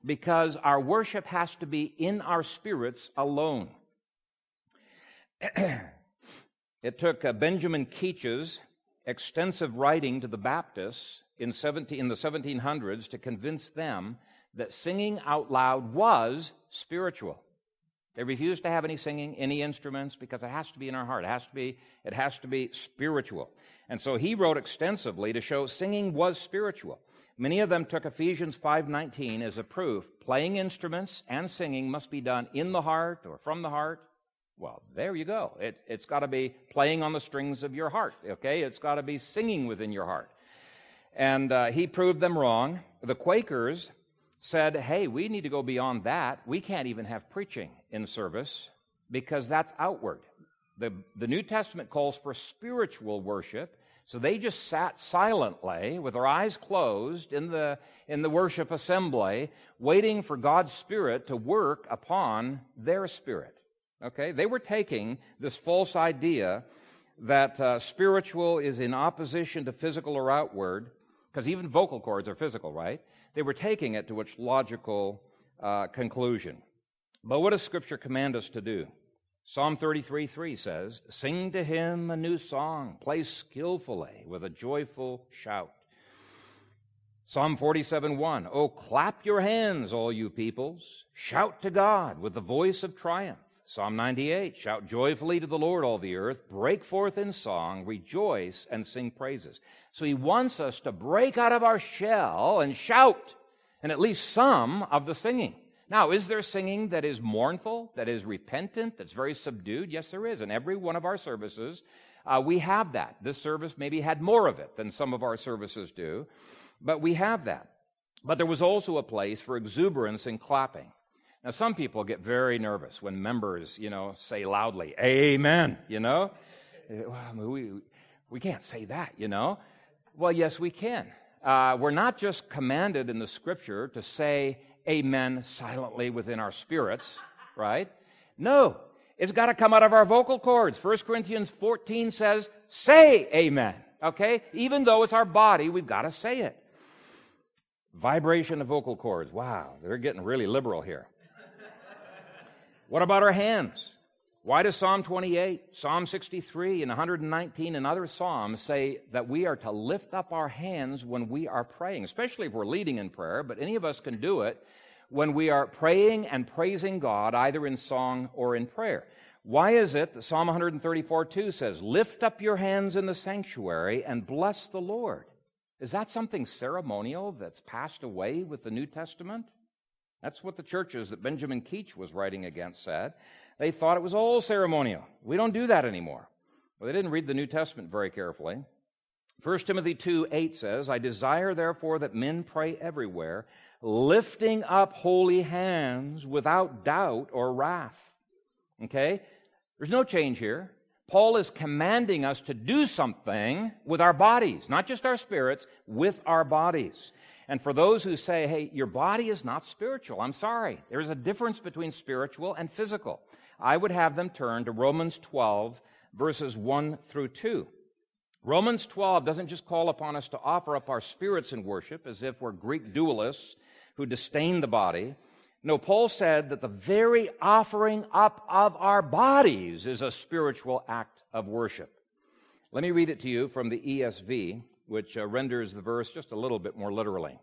Speaker 1: because our worship has to be in our spirits alone. it took uh, Benjamin Keach's extensive writing to the Baptists in, 17, in the 1700s to convince them that singing out loud was spiritual. They refused to have any singing, any instruments, because it has to be in our heart. It has to be, it has to be spiritual. And so he wrote extensively to show singing was spiritual. Many of them took Ephesians 5:19 as a proof. Playing instruments and singing must be done in the heart or from the heart. Well, there you go. It, it's got to be playing on the strings of your heart. Okay, it's got to be singing within your heart. And uh, he proved them wrong. The Quakers said, hey, we need to go beyond that. We can't even have preaching in service because that's outward. The, the New Testament calls for spiritual worship. So they just sat silently with their eyes closed in the, in the worship assembly, waiting for God's Spirit to work upon their spirit. Okay? They were taking this false idea that uh, spiritual is in opposition to physical or outward, because even vocal cords are physical, right? They were taking it to its logical uh, conclusion. But what does Scripture command us to do? Psalm 33 3 says, Sing to him a new song, play skillfully with a joyful shout. Psalm 47 1, Oh, clap your hands, all you peoples. Shout to God with the voice of triumph. Psalm 98 Shout joyfully to the Lord, all the earth. Break forth in song, rejoice, and sing praises. So he wants us to break out of our shell and shout, and at least some of the singing. Now, is there singing that is mournful, that is repentant, that's very subdued? Yes, there is. In every one of our services, uh, we have that. This service maybe had more of it than some of our services do, but we have that. But there was also a place for exuberance and clapping. Now, some people get very nervous when members, you know, say loudly, Amen, you know? We, we can't say that, you know? Well, yes, we can. Uh, we're not just commanded in the scripture to say amen silently within our spirits, right? No, it's got to come out of our vocal cords. 1 Corinthians 14 says, say amen, okay? Even though it's our body, we've got to say it. Vibration of vocal cords. Wow, they're getting really liberal here. What about our hands? Why does Psalm 28, Psalm 63, and 119 and other Psalms say that we are to lift up our hands when we are praying, especially if we're leading in prayer, but any of us can do it when we are praying and praising God, either in song or in prayer? Why is it that Psalm 134 2 says, Lift up your hands in the sanctuary and bless the Lord? Is that something ceremonial that's passed away with the New Testament? That's what the churches that Benjamin Keach was writing against said. They thought it was all ceremonial. We don't do that anymore. Well, they didn't read the New Testament very carefully. 1 Timothy 2 8 says, I desire therefore that men pray everywhere, lifting up holy hands without doubt or wrath. Okay? There's no change here. Paul is commanding us to do something with our bodies, not just our spirits, with our bodies. And for those who say, hey, your body is not spiritual, I'm sorry. There's a difference between spiritual and physical. I would have them turn to Romans 12, verses 1 through 2. Romans 12 doesn't just call upon us to offer up our spirits in worship as if we're Greek dualists who disdain the body. No, Paul said that the very offering up of our bodies is a spiritual act of worship. Let me read it to you from the ESV, which uh, renders the verse just a little bit more literally.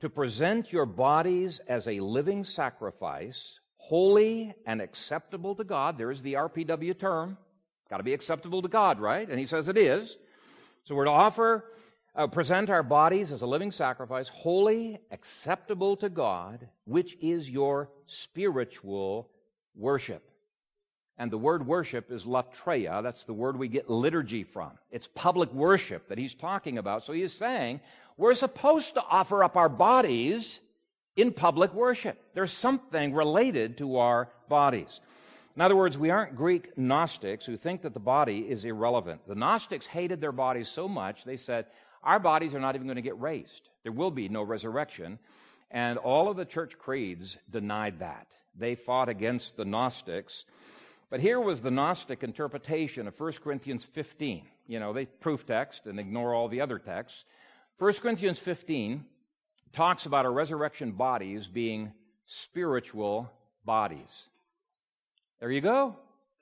Speaker 1: To present your bodies as a living sacrifice, holy and acceptable to God. There's the RPW term. Got to be acceptable to God, right? And he says it is. So we're to offer uh, present our bodies as a living sacrifice, holy, acceptable to God, which is your spiritual worship. And the word worship is latreia. That's the word we get liturgy from. It's public worship that he's talking about. So he is saying we're supposed to offer up our bodies in public worship. There's something related to our bodies. In other words, we aren't Greek Gnostics who think that the body is irrelevant. The Gnostics hated their bodies so much, they said, our bodies are not even going to get raised. There will be no resurrection. And all of the church creeds denied that. They fought against the Gnostics. But here was the Gnostic interpretation of 1 Corinthians 15. You know, they proof text and ignore all the other texts. 1 Corinthians 15 talks about our resurrection bodies being spiritual bodies. There you go.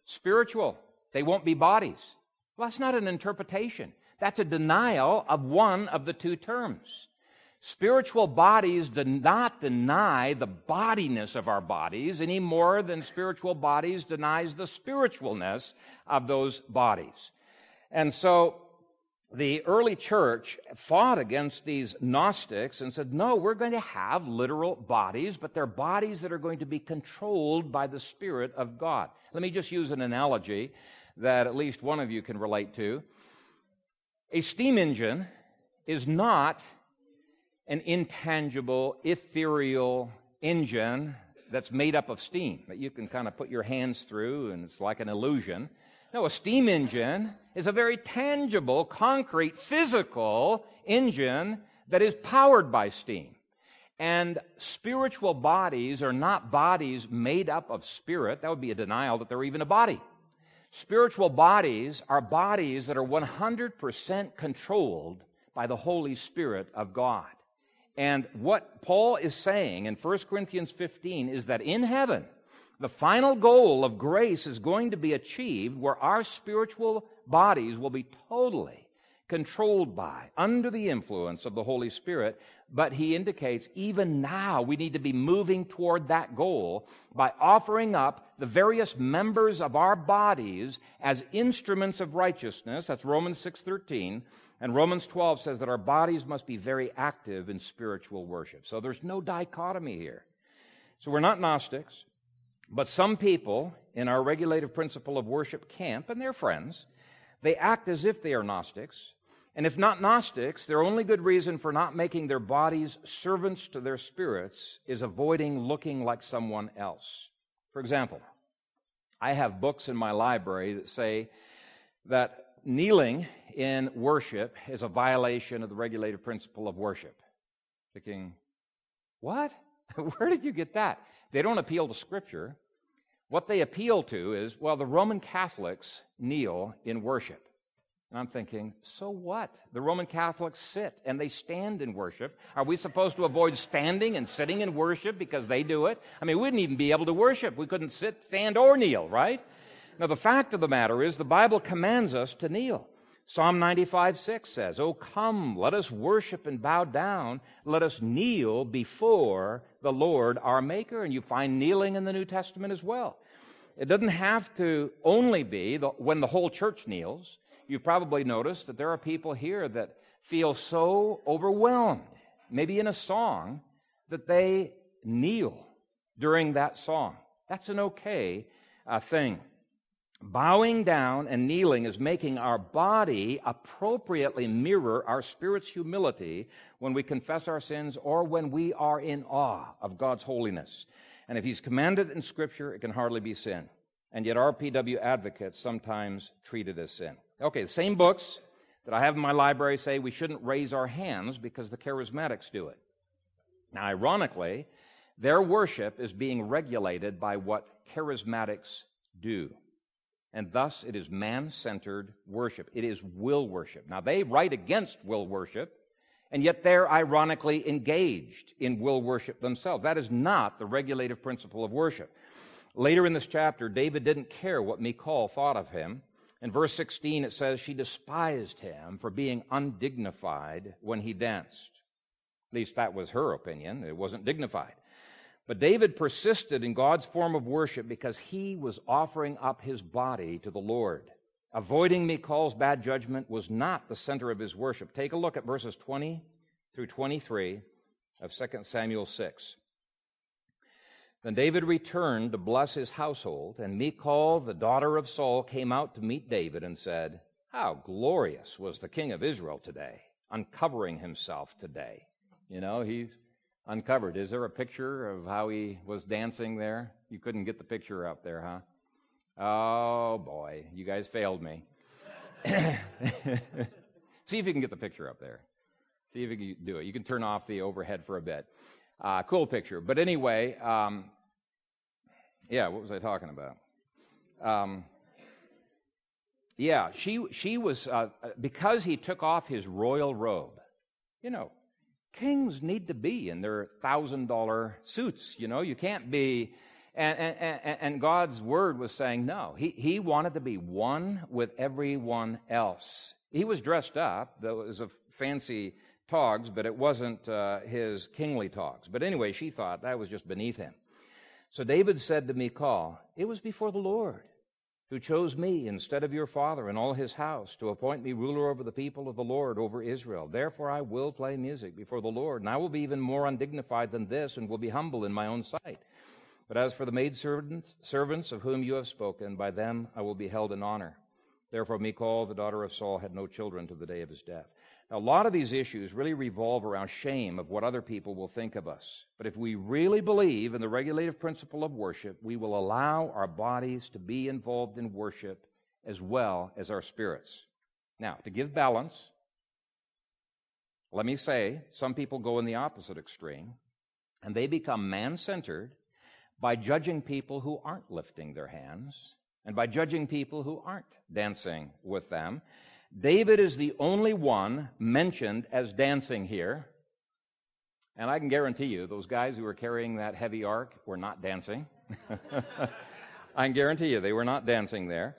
Speaker 1: Spiritual. They won't be bodies. Well, that's not an interpretation. That's a denial of one of the two terms. Spiritual bodies do not deny the bodiness of our bodies any more than spiritual bodies denies the spiritualness of those bodies. And so the early church fought against these Gnostics and said, no, we're going to have literal bodies, but they're bodies that are going to be controlled by the Spirit of God. Let me just use an analogy that at least one of you can relate to. A steam engine is not an intangible, ethereal engine that's made up of steam that you can kind of put your hands through and it's like an illusion. No, a steam engine is a very tangible, concrete, physical engine that is powered by steam. And spiritual bodies are not bodies made up of spirit. That would be a denial that they're even a body. Spiritual bodies are bodies that are 100% controlled by the Holy Spirit of God. And what Paul is saying in 1 Corinthians 15 is that in heaven, the final goal of grace is going to be achieved where our spiritual bodies will be totally controlled by, under the influence of the Holy Spirit. But he indicates even now we need to be moving toward that goal by offering up the various members of our bodies as instruments of righteousness. That's Romans 6:13. And Romans 12 says that our bodies must be very active in spiritual worship. So there's no dichotomy here. So we're not Gnostics, but some people in our regulative principle of worship camp and their friends, they act as if they are Gnostics and if not Gnostics, their only good reason for not making their bodies servants to their spirits is avoiding looking like someone else. For example, I have books in my library that say that kneeling in worship is a violation of the regulated principle of worship. Thinking, what? Where did you get that? They don't appeal to Scripture. What they appeal to is, well, the Roman Catholics kneel in worship. And I'm thinking, so what? The Roman Catholics sit and they stand in worship. Are we supposed to avoid standing and sitting in worship because they do it? I mean, we wouldn't even be able to worship. We couldn't sit, stand, or kneel, right? Now, the fact of the matter is the Bible commands us to kneel. Psalm 95 6 says, Oh, come, let us worship and bow down. Let us kneel before the Lord our Maker. And you find kneeling in the New Testament as well. It doesn't have to only be the, when the whole church kneels. You've probably noticed that there are people here that feel so overwhelmed, maybe in a song, that they kneel during that song. That's an okay uh, thing. Bowing down and kneeling is making our body appropriately mirror our spirit's humility when we confess our sins or when we are in awe of God's holiness. And if He's commanded in Scripture, it can hardly be sin. And yet, RPW advocates sometimes treat it as sin. Okay, the same books that I have in my library say we shouldn't raise our hands because the charismatics do it. Now, ironically, their worship is being regulated by what charismatics do. And thus, it is man centered worship. It is will worship. Now, they write against will worship, and yet they're ironically engaged in will worship themselves. That is not the regulative principle of worship. Later in this chapter, David didn't care what Michal thought of him. In verse 16, it says, She despised him for being undignified when he danced. At least that was her opinion. It wasn't dignified. But David persisted in God's form of worship because he was offering up his body to the Lord. Avoiding Michal's bad judgment was not the center of his worship. Take a look at verses 20 through 23 of 2 Samuel 6. Then David returned to bless his household, and Michal, the daughter of Saul, came out to meet David and said, How glorious was the king of Israel today, uncovering himself today. You know, he's uncovered. Is there a picture of how he was dancing there? You couldn't get the picture up there, huh? Oh boy, you guys failed me. See if you can get the picture up there. See if you can do it. You can turn off the overhead for a bit. Uh, cool picture. But anyway, um, yeah, what was I talking about? Um, yeah, she she was uh, because he took off his royal robe. You know, kings need to be in their thousand dollar suits. You know, you can't be. And, and, and, God's word was saying no. He, he wanted to be one with everyone else. He was dressed up. There was a fancy togs, but it wasn't uh, his kingly togs. But anyway, she thought that was just beneath him. So David said to Michal, It was before the Lord who chose me instead of your father and all his house to appoint me ruler over the people of the Lord, over Israel. Therefore I will play music before the Lord, and I will be even more undignified than this, and will be humble in my own sight. But as for the maidservants servants of whom you have spoken, by them I will be held in honor. Therefore Michal, the daughter of Saul, had no children to the day of his death. A lot of these issues really revolve around shame of what other people will think of us. But if we really believe in the regulative principle of worship, we will allow our bodies to be involved in worship as well as our spirits. Now, to give balance, let me say some people go in the opposite extreme and they become man centered by judging people who aren't lifting their hands and by judging people who aren't dancing with them. David is the only one mentioned as dancing here. And I can guarantee you, those guys who were carrying that heavy ark were not dancing. I can guarantee you, they were not dancing there.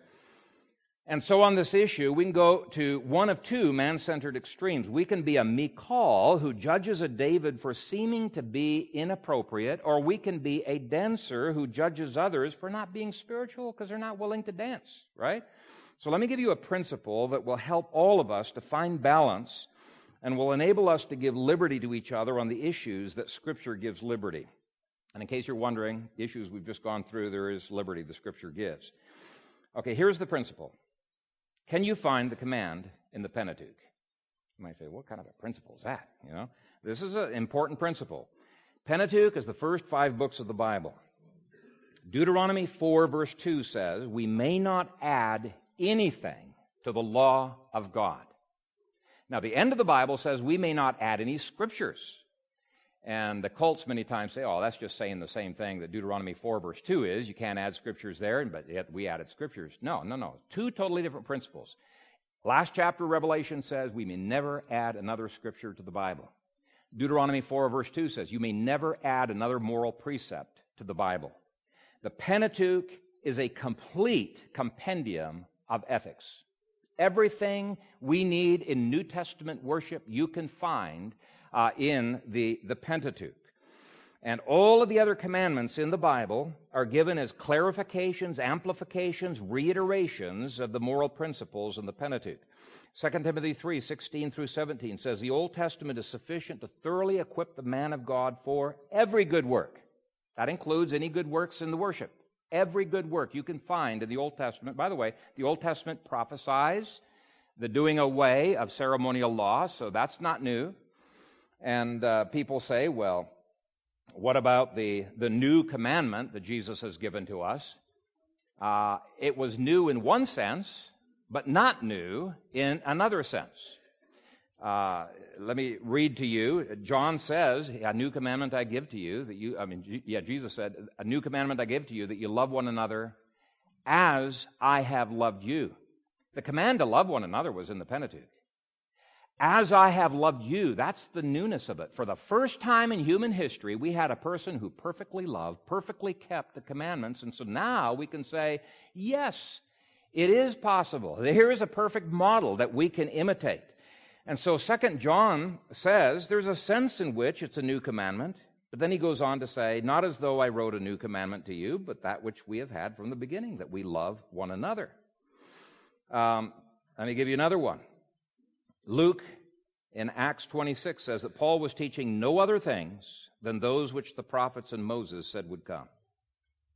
Speaker 1: And so on this issue, we can go to one of two man centered extremes. We can be a Michal who judges a David for seeming to be inappropriate, or we can be a dancer who judges others for not being spiritual because they're not willing to dance, right? So let me give you a principle that will help all of us to find balance and will enable us to give liberty to each other on the issues that Scripture gives liberty. And in case you're wondering, issues we've just gone through, there is liberty the Scripture gives. Okay, here's the principle. Can you find the command in the Pentateuch? You might say, what kind of a principle is that? You know, this is an important principle. Pentateuch is the first five books of the Bible. Deuteronomy 4 verse 2 says, we may not add anything to the law of God. Now, the end of the Bible says we may not add any scriptures. And the cults many times say, oh, that's just saying the same thing that Deuteronomy 4, verse 2 is. You can't add scriptures there, but yet we added scriptures. No, no, no. Two totally different principles. Last chapter, Revelation says we may never add another scripture to the Bible. Deuteronomy 4, verse 2 says you may never add another moral precept to the Bible. The Pentateuch is a complete compendium of ethics. Everything we need in New Testament worship, you can find uh, in the, the Pentateuch. And all of the other commandments in the Bible are given as clarifications, amplifications, reiterations of the moral principles in the Pentateuch. 2 Timothy 3 16 through 17 says, The Old Testament is sufficient to thoroughly equip the man of God for every good work. That includes any good works in the worship. Every good work you can find in the Old Testament. By the way, the Old Testament prophesies the doing away of ceremonial law, so that's not new. And uh, people say, well, what about the, the new commandment that Jesus has given to us? Uh, it was new in one sense, but not new in another sense. Uh, let me read to you. John says, A new commandment I give to you, that you, I mean, yeah, Jesus said, A new commandment I give to you, that you love one another as I have loved you. The command to love one another was in the Pentateuch. As I have loved you, that's the newness of it. For the first time in human history, we had a person who perfectly loved, perfectly kept the commandments. And so now we can say, yes, it is possible. Here is a perfect model that we can imitate. And so Second John says there's a sense in which it's a new commandment, but then he goes on to say, not as though I wrote a new commandment to you, but that which we have had from the beginning, that we love one another. Um, let me give you another one. Luke in Acts 26 says that Paul was teaching no other things than those which the prophets and Moses said would come.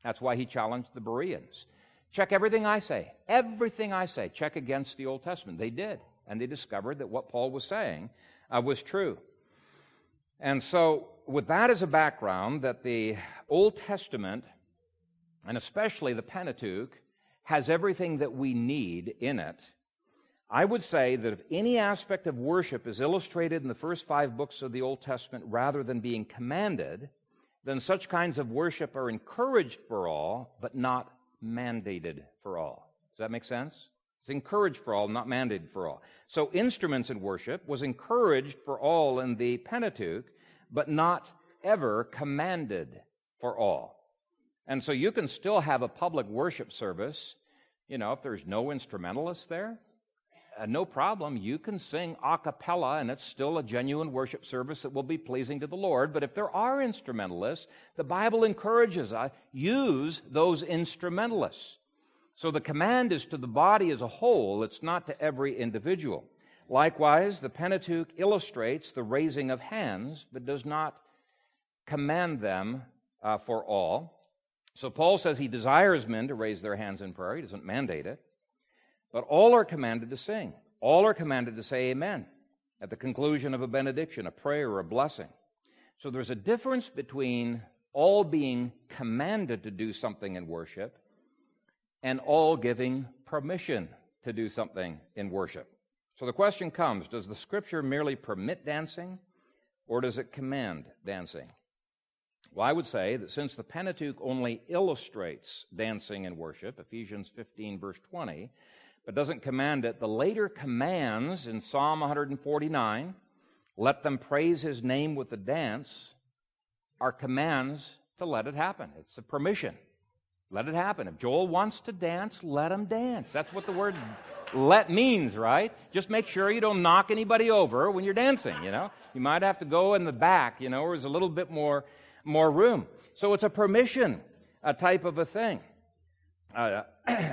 Speaker 1: That's why he challenged the Bereans. Check everything I say. Everything I say. Check against the Old Testament. They did. And they discovered that what Paul was saying uh, was true. And so, with that as a background, that the Old Testament, and especially the Pentateuch, has everything that we need in it I would say that if any aspect of worship is illustrated in the first five books of the Old Testament rather than being commanded, then such kinds of worship are encouraged for all, but not mandated for all. Does that make sense? It's encouraged for all, not mandated for all. So instruments in worship was encouraged for all in the Pentateuch, but not ever commanded for all. And so you can still have a public worship service, you know, if there's no instrumentalists there, uh, no problem. You can sing a cappella, and it's still a genuine worship service that will be pleasing to the Lord. But if there are instrumentalists, the Bible encourages us use those instrumentalists. So the command is to the body as a whole, it's not to every individual. Likewise, the Pentateuch illustrates the raising of hands, but does not command them uh, for all. So Paul says he desires men to raise their hands in prayer. He doesn't mandate it. But all are commanded to sing. All are commanded to say amen at the conclusion of a benediction, a prayer, or a blessing. So there's a difference between all being commanded to do something in worship and all giving permission to do something in worship. So the question comes Does the scripture merely permit dancing or does it command dancing? Well, I would say that since the Pentateuch only illustrates dancing in worship, Ephesians 15, verse 20, but doesn't command it. The later commands in Psalm 149, let them praise his name with the dance, are commands to let it happen. It's a permission. Let it happen. If Joel wants to dance, let him dance. That's what the word let means, right? Just make sure you don't knock anybody over when you're dancing, you know? You might have to go in the back, you know, where there's a little bit more, more room. So it's a permission, a type of a thing. Uh,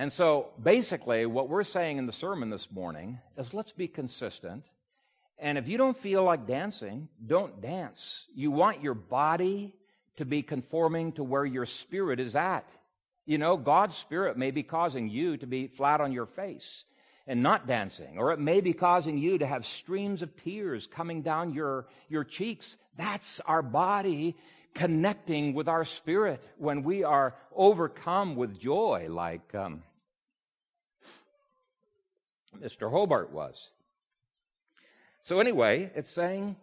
Speaker 1: And so basically, what we're saying in the sermon this morning is let's be consistent. And if you don't feel like dancing, don't dance. You want your body to be conforming to where your spirit is at. You know, God's spirit may be causing you to be flat on your face and not dancing, or it may be causing you to have streams of tears coming down your, your cheeks. That's our body connecting with our spirit when we are overcome with joy, like um, Mr. Hobart was. So, anyway, it's saying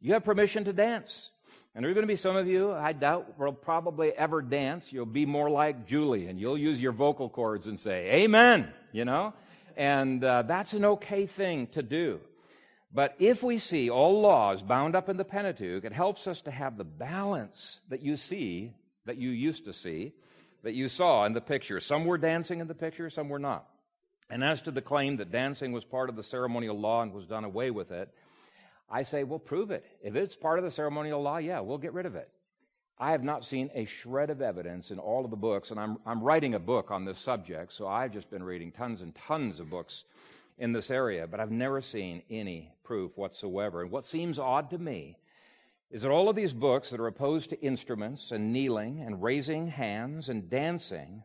Speaker 1: you have permission to dance. And there are going to be some of you, I doubt, will probably ever dance. You'll be more like Julie, and you'll use your vocal cords and say, Amen, you know? And uh, that's an okay thing to do. But if we see all laws bound up in the Pentateuch, it helps us to have the balance that you see, that you used to see, that you saw in the picture. Some were dancing in the picture, some were not. And as to the claim that dancing was part of the ceremonial law and was done away with it, I say, well, prove it. If it's part of the ceremonial law, yeah, we'll get rid of it. I have not seen a shred of evidence in all of the books, and I'm, I'm writing a book on this subject, so I've just been reading tons and tons of books in this area, but I've never seen any proof whatsoever. And what seems odd to me is that all of these books that are opposed to instruments and kneeling and raising hands and dancing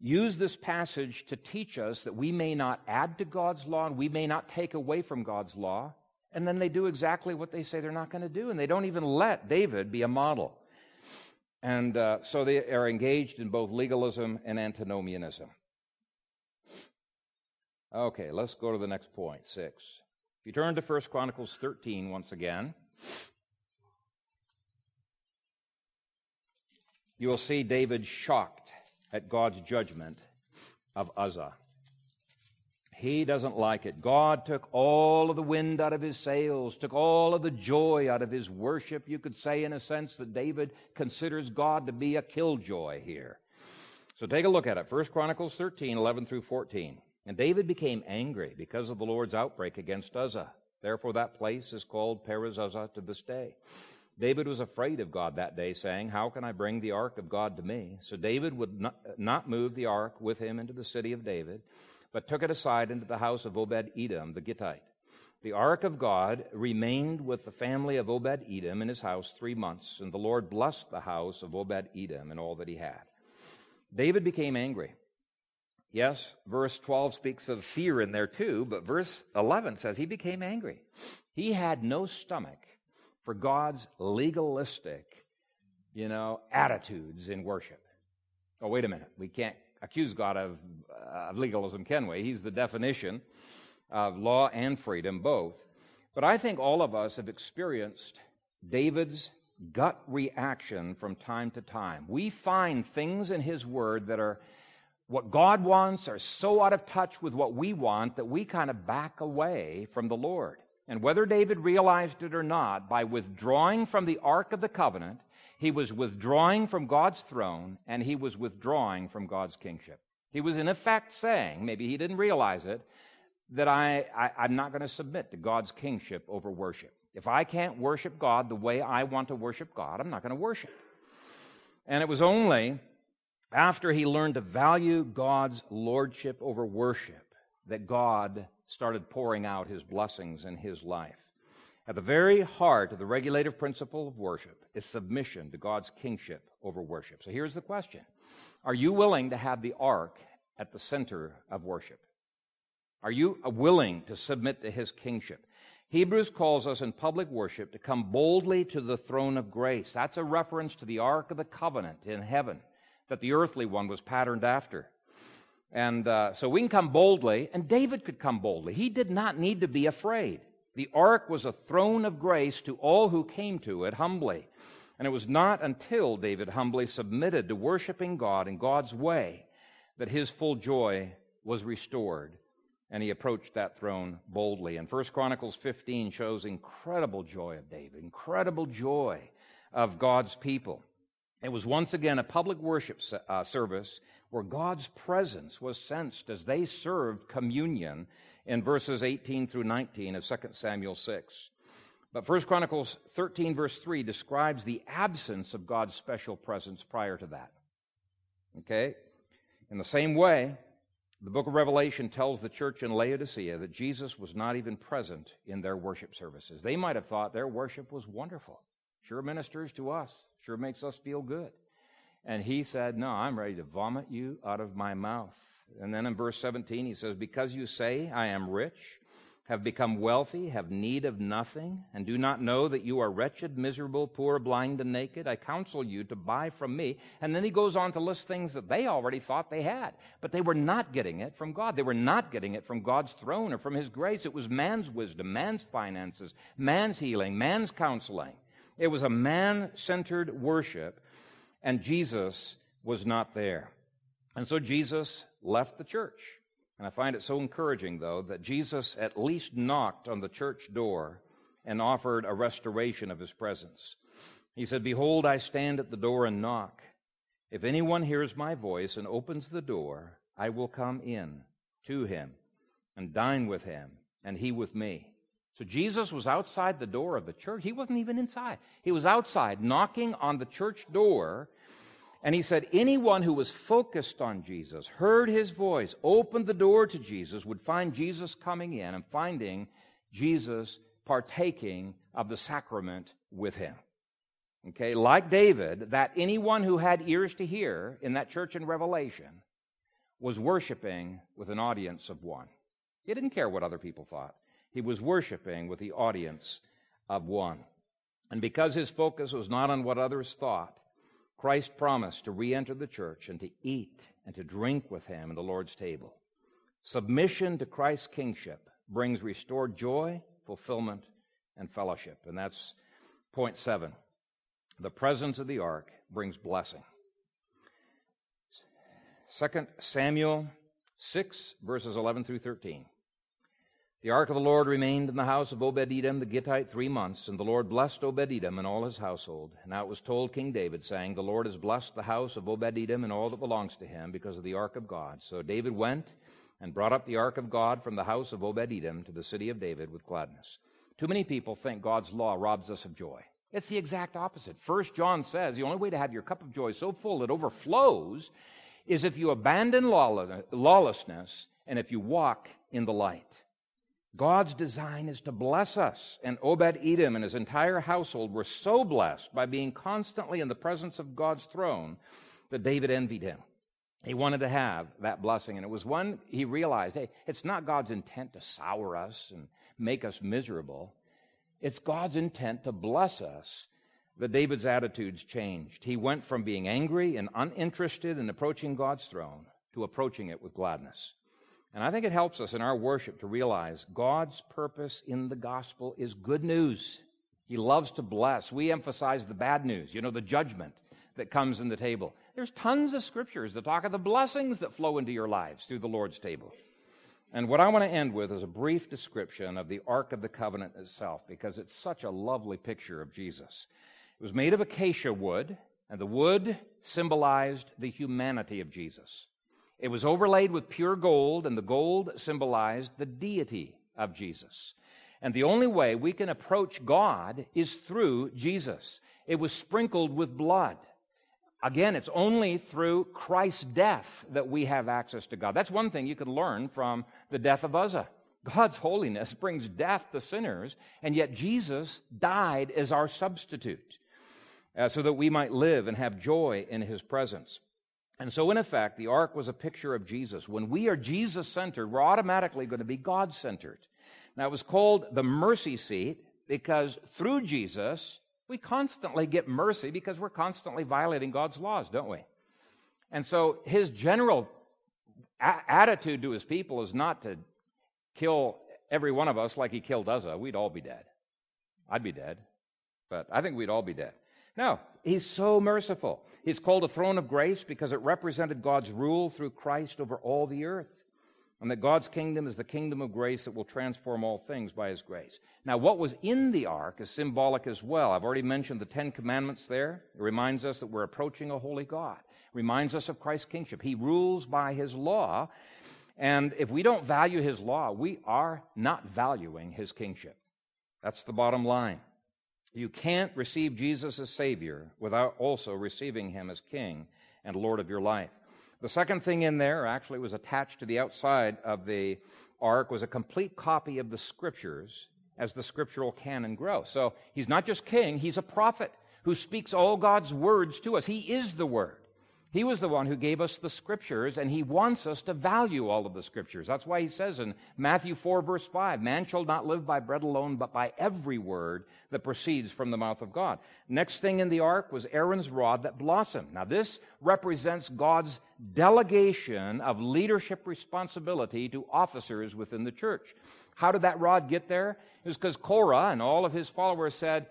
Speaker 1: use this passage to teach us that we may not add to God's law and we may not take away from God's law. And then they do exactly what they say they're not going to do, and they don't even let David be a model. And uh, so they are engaged in both legalism and antinomianism. Okay, let's go to the next point, six. If you turn to 1 Chronicles 13 once again, you will see David shocked at God's judgment of Uzzah. He doesn't like it. God took all of the wind out of his sails, took all of the joy out of his worship. You could say, in a sense, that David considers God to be a killjoy here. So take a look at it. 1 Chronicles 13, 11 through 14. And David became angry because of the Lord's outbreak against Uzzah. Therefore, that place is called Perez Uzzah to this day. David was afraid of God that day, saying, How can I bring the ark of God to me? So David would not move the ark with him into the city of David but took it aside into the house of Obed Edom the Gittite. The ark of God remained with the family of Obed Edom in his house three months, and the Lord blessed the house of Obed Edom and all that he had. David became angry. Yes, verse 12 speaks of fear in there too, but verse 11 says he became angry. He had no stomach for God's legalistic, you know, attitudes in worship. Oh, wait a minute. We can't accuse God of, uh, of legalism, can we? He's the definition of law and freedom, both. But I think all of us have experienced David's gut reaction from time to time. We find things in his word that are what God wants are so out of touch with what we want that we kind of back away from the Lord. And whether David realized it or not, by withdrawing from the Ark of the Covenant, he was withdrawing from God's throne and he was withdrawing from God's kingship. He was in effect saying, maybe he didn't realize it, that I, I, am not going to submit to God's kingship over worship. If I can't worship God the way I want to worship God, I'm not going to worship. And it was only after he learned to value God's lordship over worship that God started pouring out his blessings in his life. At the very heart of the regulative principle of worship is submission to God's kingship over worship. So here's the question Are you willing to have the ark at the center of worship? Are you willing to submit to his kingship? Hebrews calls us in public worship to come boldly to the throne of grace. That's a reference to the Ark of the Covenant in heaven that the earthly one was patterned after. And uh, so we can come boldly, and David could come boldly. He did not need to be afraid. The ark was a throne of grace to all who came to it humbly. And it was not until David humbly submitted to worshiping God in God's way that his full joy was restored and he approached that throne boldly. And 1 Chronicles 15 shows incredible joy of David, incredible joy of God's people. It was once again a public worship uh, service where God's presence was sensed as they served communion in verses 18 through 19 of 2 Samuel 6. But 1 Chronicles 13, verse 3, describes the absence of God's special presence prior to that. Okay? In the same way, the book of Revelation tells the church in Laodicea that Jesus was not even present in their worship services. They might have thought their worship was wonderful. Sure ministers to us, sure makes us feel good. And he said, No, I'm ready to vomit you out of my mouth. And then in verse 17, he says, Because you say, I am rich, have become wealthy, have need of nothing, and do not know that you are wretched, miserable, poor, blind, and naked, I counsel you to buy from me. And then he goes on to list things that they already thought they had. But they were not getting it from God. They were not getting it from God's throne or from his grace. It was man's wisdom, man's finances, man's healing, man's counseling. It was a man centered worship, and Jesus was not there. And so Jesus left the church. And I find it so encouraging, though, that Jesus at least knocked on the church door and offered a restoration of his presence. He said, Behold, I stand at the door and knock. If anyone hears my voice and opens the door, I will come in to him and dine with him, and he with me. So Jesus was outside the door of the church. He wasn't even inside. He was outside knocking on the church door. And he said, anyone who was focused on Jesus, heard his voice, opened the door to Jesus, would find Jesus coming in and finding Jesus partaking of the sacrament with him. Okay, like David, that anyone who had ears to hear in that church in Revelation was worshiping with an audience of one. He didn't care what other people thought. He was worshiping with the audience of one. And because his focus was not on what others thought, Christ promised to re enter the church and to eat and to drink with him at the Lord's table. Submission to Christ's kingship brings restored joy, fulfillment, and fellowship. And that's point seven. The presence of the ark brings blessing. 2 Samuel 6, verses 11 through 13. The ark of the Lord remained in the house of Obed Edom the Gittite three months, and the Lord blessed Obed Edom and all his household. Now it was told King David, saying, The Lord has blessed the house of Obed Edom and all that belongs to him because of the ark of God. So David went and brought up the ark of God from the house of Obed Edom to the city of David with gladness. Too many people think God's law robs us of joy. It's the exact opposite. First John says the only way to have your cup of joy so full it overflows is if you abandon lawlessness and if you walk in the light. God's design is to bless us. And Obed Edom and his entire household were so blessed by being constantly in the presence of God's throne that David envied him. He wanted to have that blessing. And it was one he realized hey, it's not God's intent to sour us and make us miserable. It's God's intent to bless us that David's attitudes changed. He went from being angry and uninterested in approaching God's throne to approaching it with gladness. And I think it helps us in our worship to realize God's purpose in the gospel is good news. He loves to bless. We emphasize the bad news, you know, the judgment that comes in the table. There's tons of scriptures that talk of the blessings that flow into your lives through the Lord's table. And what I want to end with is a brief description of the Ark of the Covenant itself, because it's such a lovely picture of Jesus. It was made of acacia wood, and the wood symbolized the humanity of Jesus. It was overlaid with pure gold, and the gold symbolized the deity of Jesus. And the only way we can approach God is through Jesus. It was sprinkled with blood. Again, it's only through Christ's death that we have access to God. That's one thing you can learn from the death of Uzzah. God's holiness brings death to sinners, and yet Jesus died as our substitute uh, so that we might live and have joy in his presence. And so, in effect, the ark was a picture of Jesus. When we are Jesus centered, we're automatically going to be God centered. Now, it was called the mercy seat because through Jesus, we constantly get mercy because we're constantly violating God's laws, don't we? And so, his general a- attitude to his people is not to kill every one of us like he killed Uzzah. We'd all be dead. I'd be dead, but I think we'd all be dead. No, he's so merciful. He's called a throne of grace because it represented God's rule through Christ over all the earth. And that God's kingdom is the kingdom of grace that will transform all things by his grace. Now, what was in the ark is symbolic as well. I've already mentioned the Ten Commandments there. It reminds us that we're approaching a holy God. It reminds us of Christ's kingship. He rules by his law. And if we don't value his law, we are not valuing his kingship. That's the bottom line. You can't receive Jesus as Savior without also receiving Him as King and Lord of your life. The second thing in there, actually, was attached to the outside of the ark, was a complete copy of the Scriptures as the scriptural canon grows. So he's not just king, he's a prophet who speaks all God's words to us. He is the Word. He was the one who gave us the scriptures, and he wants us to value all of the scriptures. That's why he says in Matthew 4, verse 5, Man shall not live by bread alone, but by every word that proceeds from the mouth of God. Next thing in the ark was Aaron's rod that blossomed. Now, this represents God's delegation of leadership responsibility to officers within the church. How did that rod get there? It was because Korah and all of his followers said,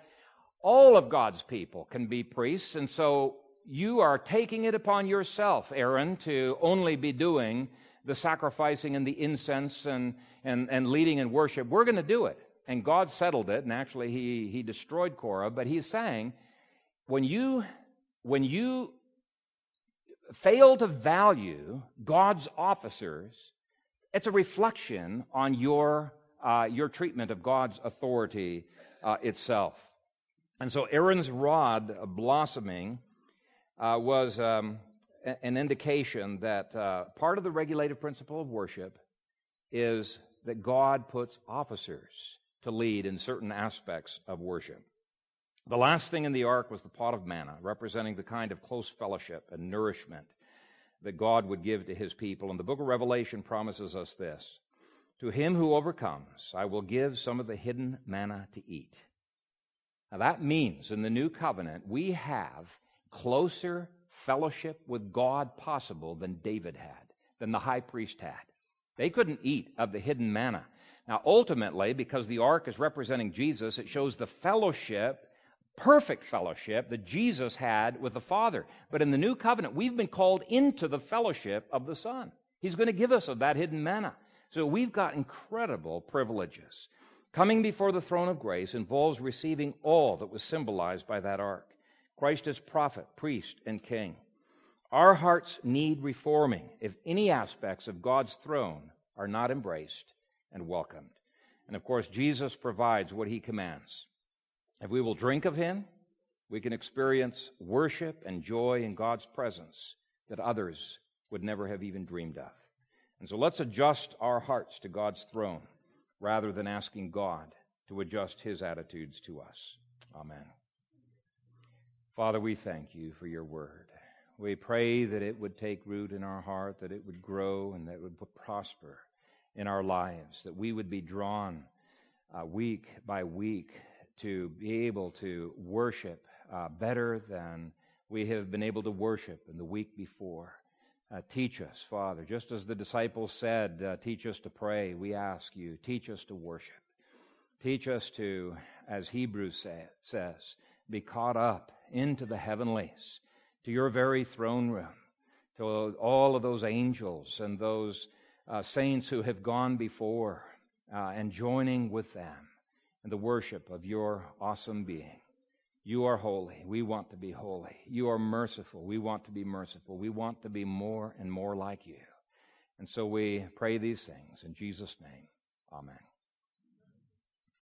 Speaker 1: all of God's people can be priests, and so you are taking it upon yourself, Aaron, to only be doing the sacrificing and the incense and, and, and leading in worship. We're going to do it. And God settled it, and actually he, he destroyed Korah. But he's saying, when you, when you fail to value God's officers, it's a reflection on your uh, your treatment of God's authority uh, itself. And so Aaron's rod blossoming uh, was um, an indication that uh, part of the regulative principle of worship is that God puts officers to lead in certain aspects of worship. The last thing in the ark was the pot of manna, representing the kind of close fellowship and nourishment that God would give to his people. And the book of Revelation promises us this To him who overcomes, I will give some of the hidden manna to eat. Now that means in the new covenant, we have closer fellowship with God possible than David had, than the high priest had. They couldn't eat of the hidden manna. Now, ultimately, because the ark is representing Jesus, it shows the fellowship, perfect fellowship that Jesus had with the Father. But in the new covenant, we've been called into the fellowship of the Son. He's going to give us of that hidden manna. So we've got incredible privileges. Coming before the throne of grace involves receiving all that was symbolized by that ark. Christ is prophet, priest, and king. Our hearts need reforming if any aspects of God's throne are not embraced and welcomed. And of course, Jesus provides what he commands. If we will drink of him, we can experience worship and joy in God's presence that others would never have even dreamed of. And so let's adjust our hearts to God's throne rather than asking God to adjust his attitudes to us. Amen. Father, we thank you for your word. We pray that it would take root in our heart, that it would grow, and that it would prosper in our lives, that we would be drawn uh, week by week to be able to worship uh, better than we have been able to worship in the week before. Uh, teach us, Father, just as the disciples said, uh, teach us to pray. We ask you, teach us to worship. Teach us to, as Hebrews say, says, be caught up into the heavenlies, to your very throne room, to all of those angels and those uh, saints who have gone before, uh, and joining with them in the worship of your awesome being. You are holy. We want to be holy. You are merciful. We want to be merciful. We want to be more and more like you. And so we pray these things in Jesus' name. Amen.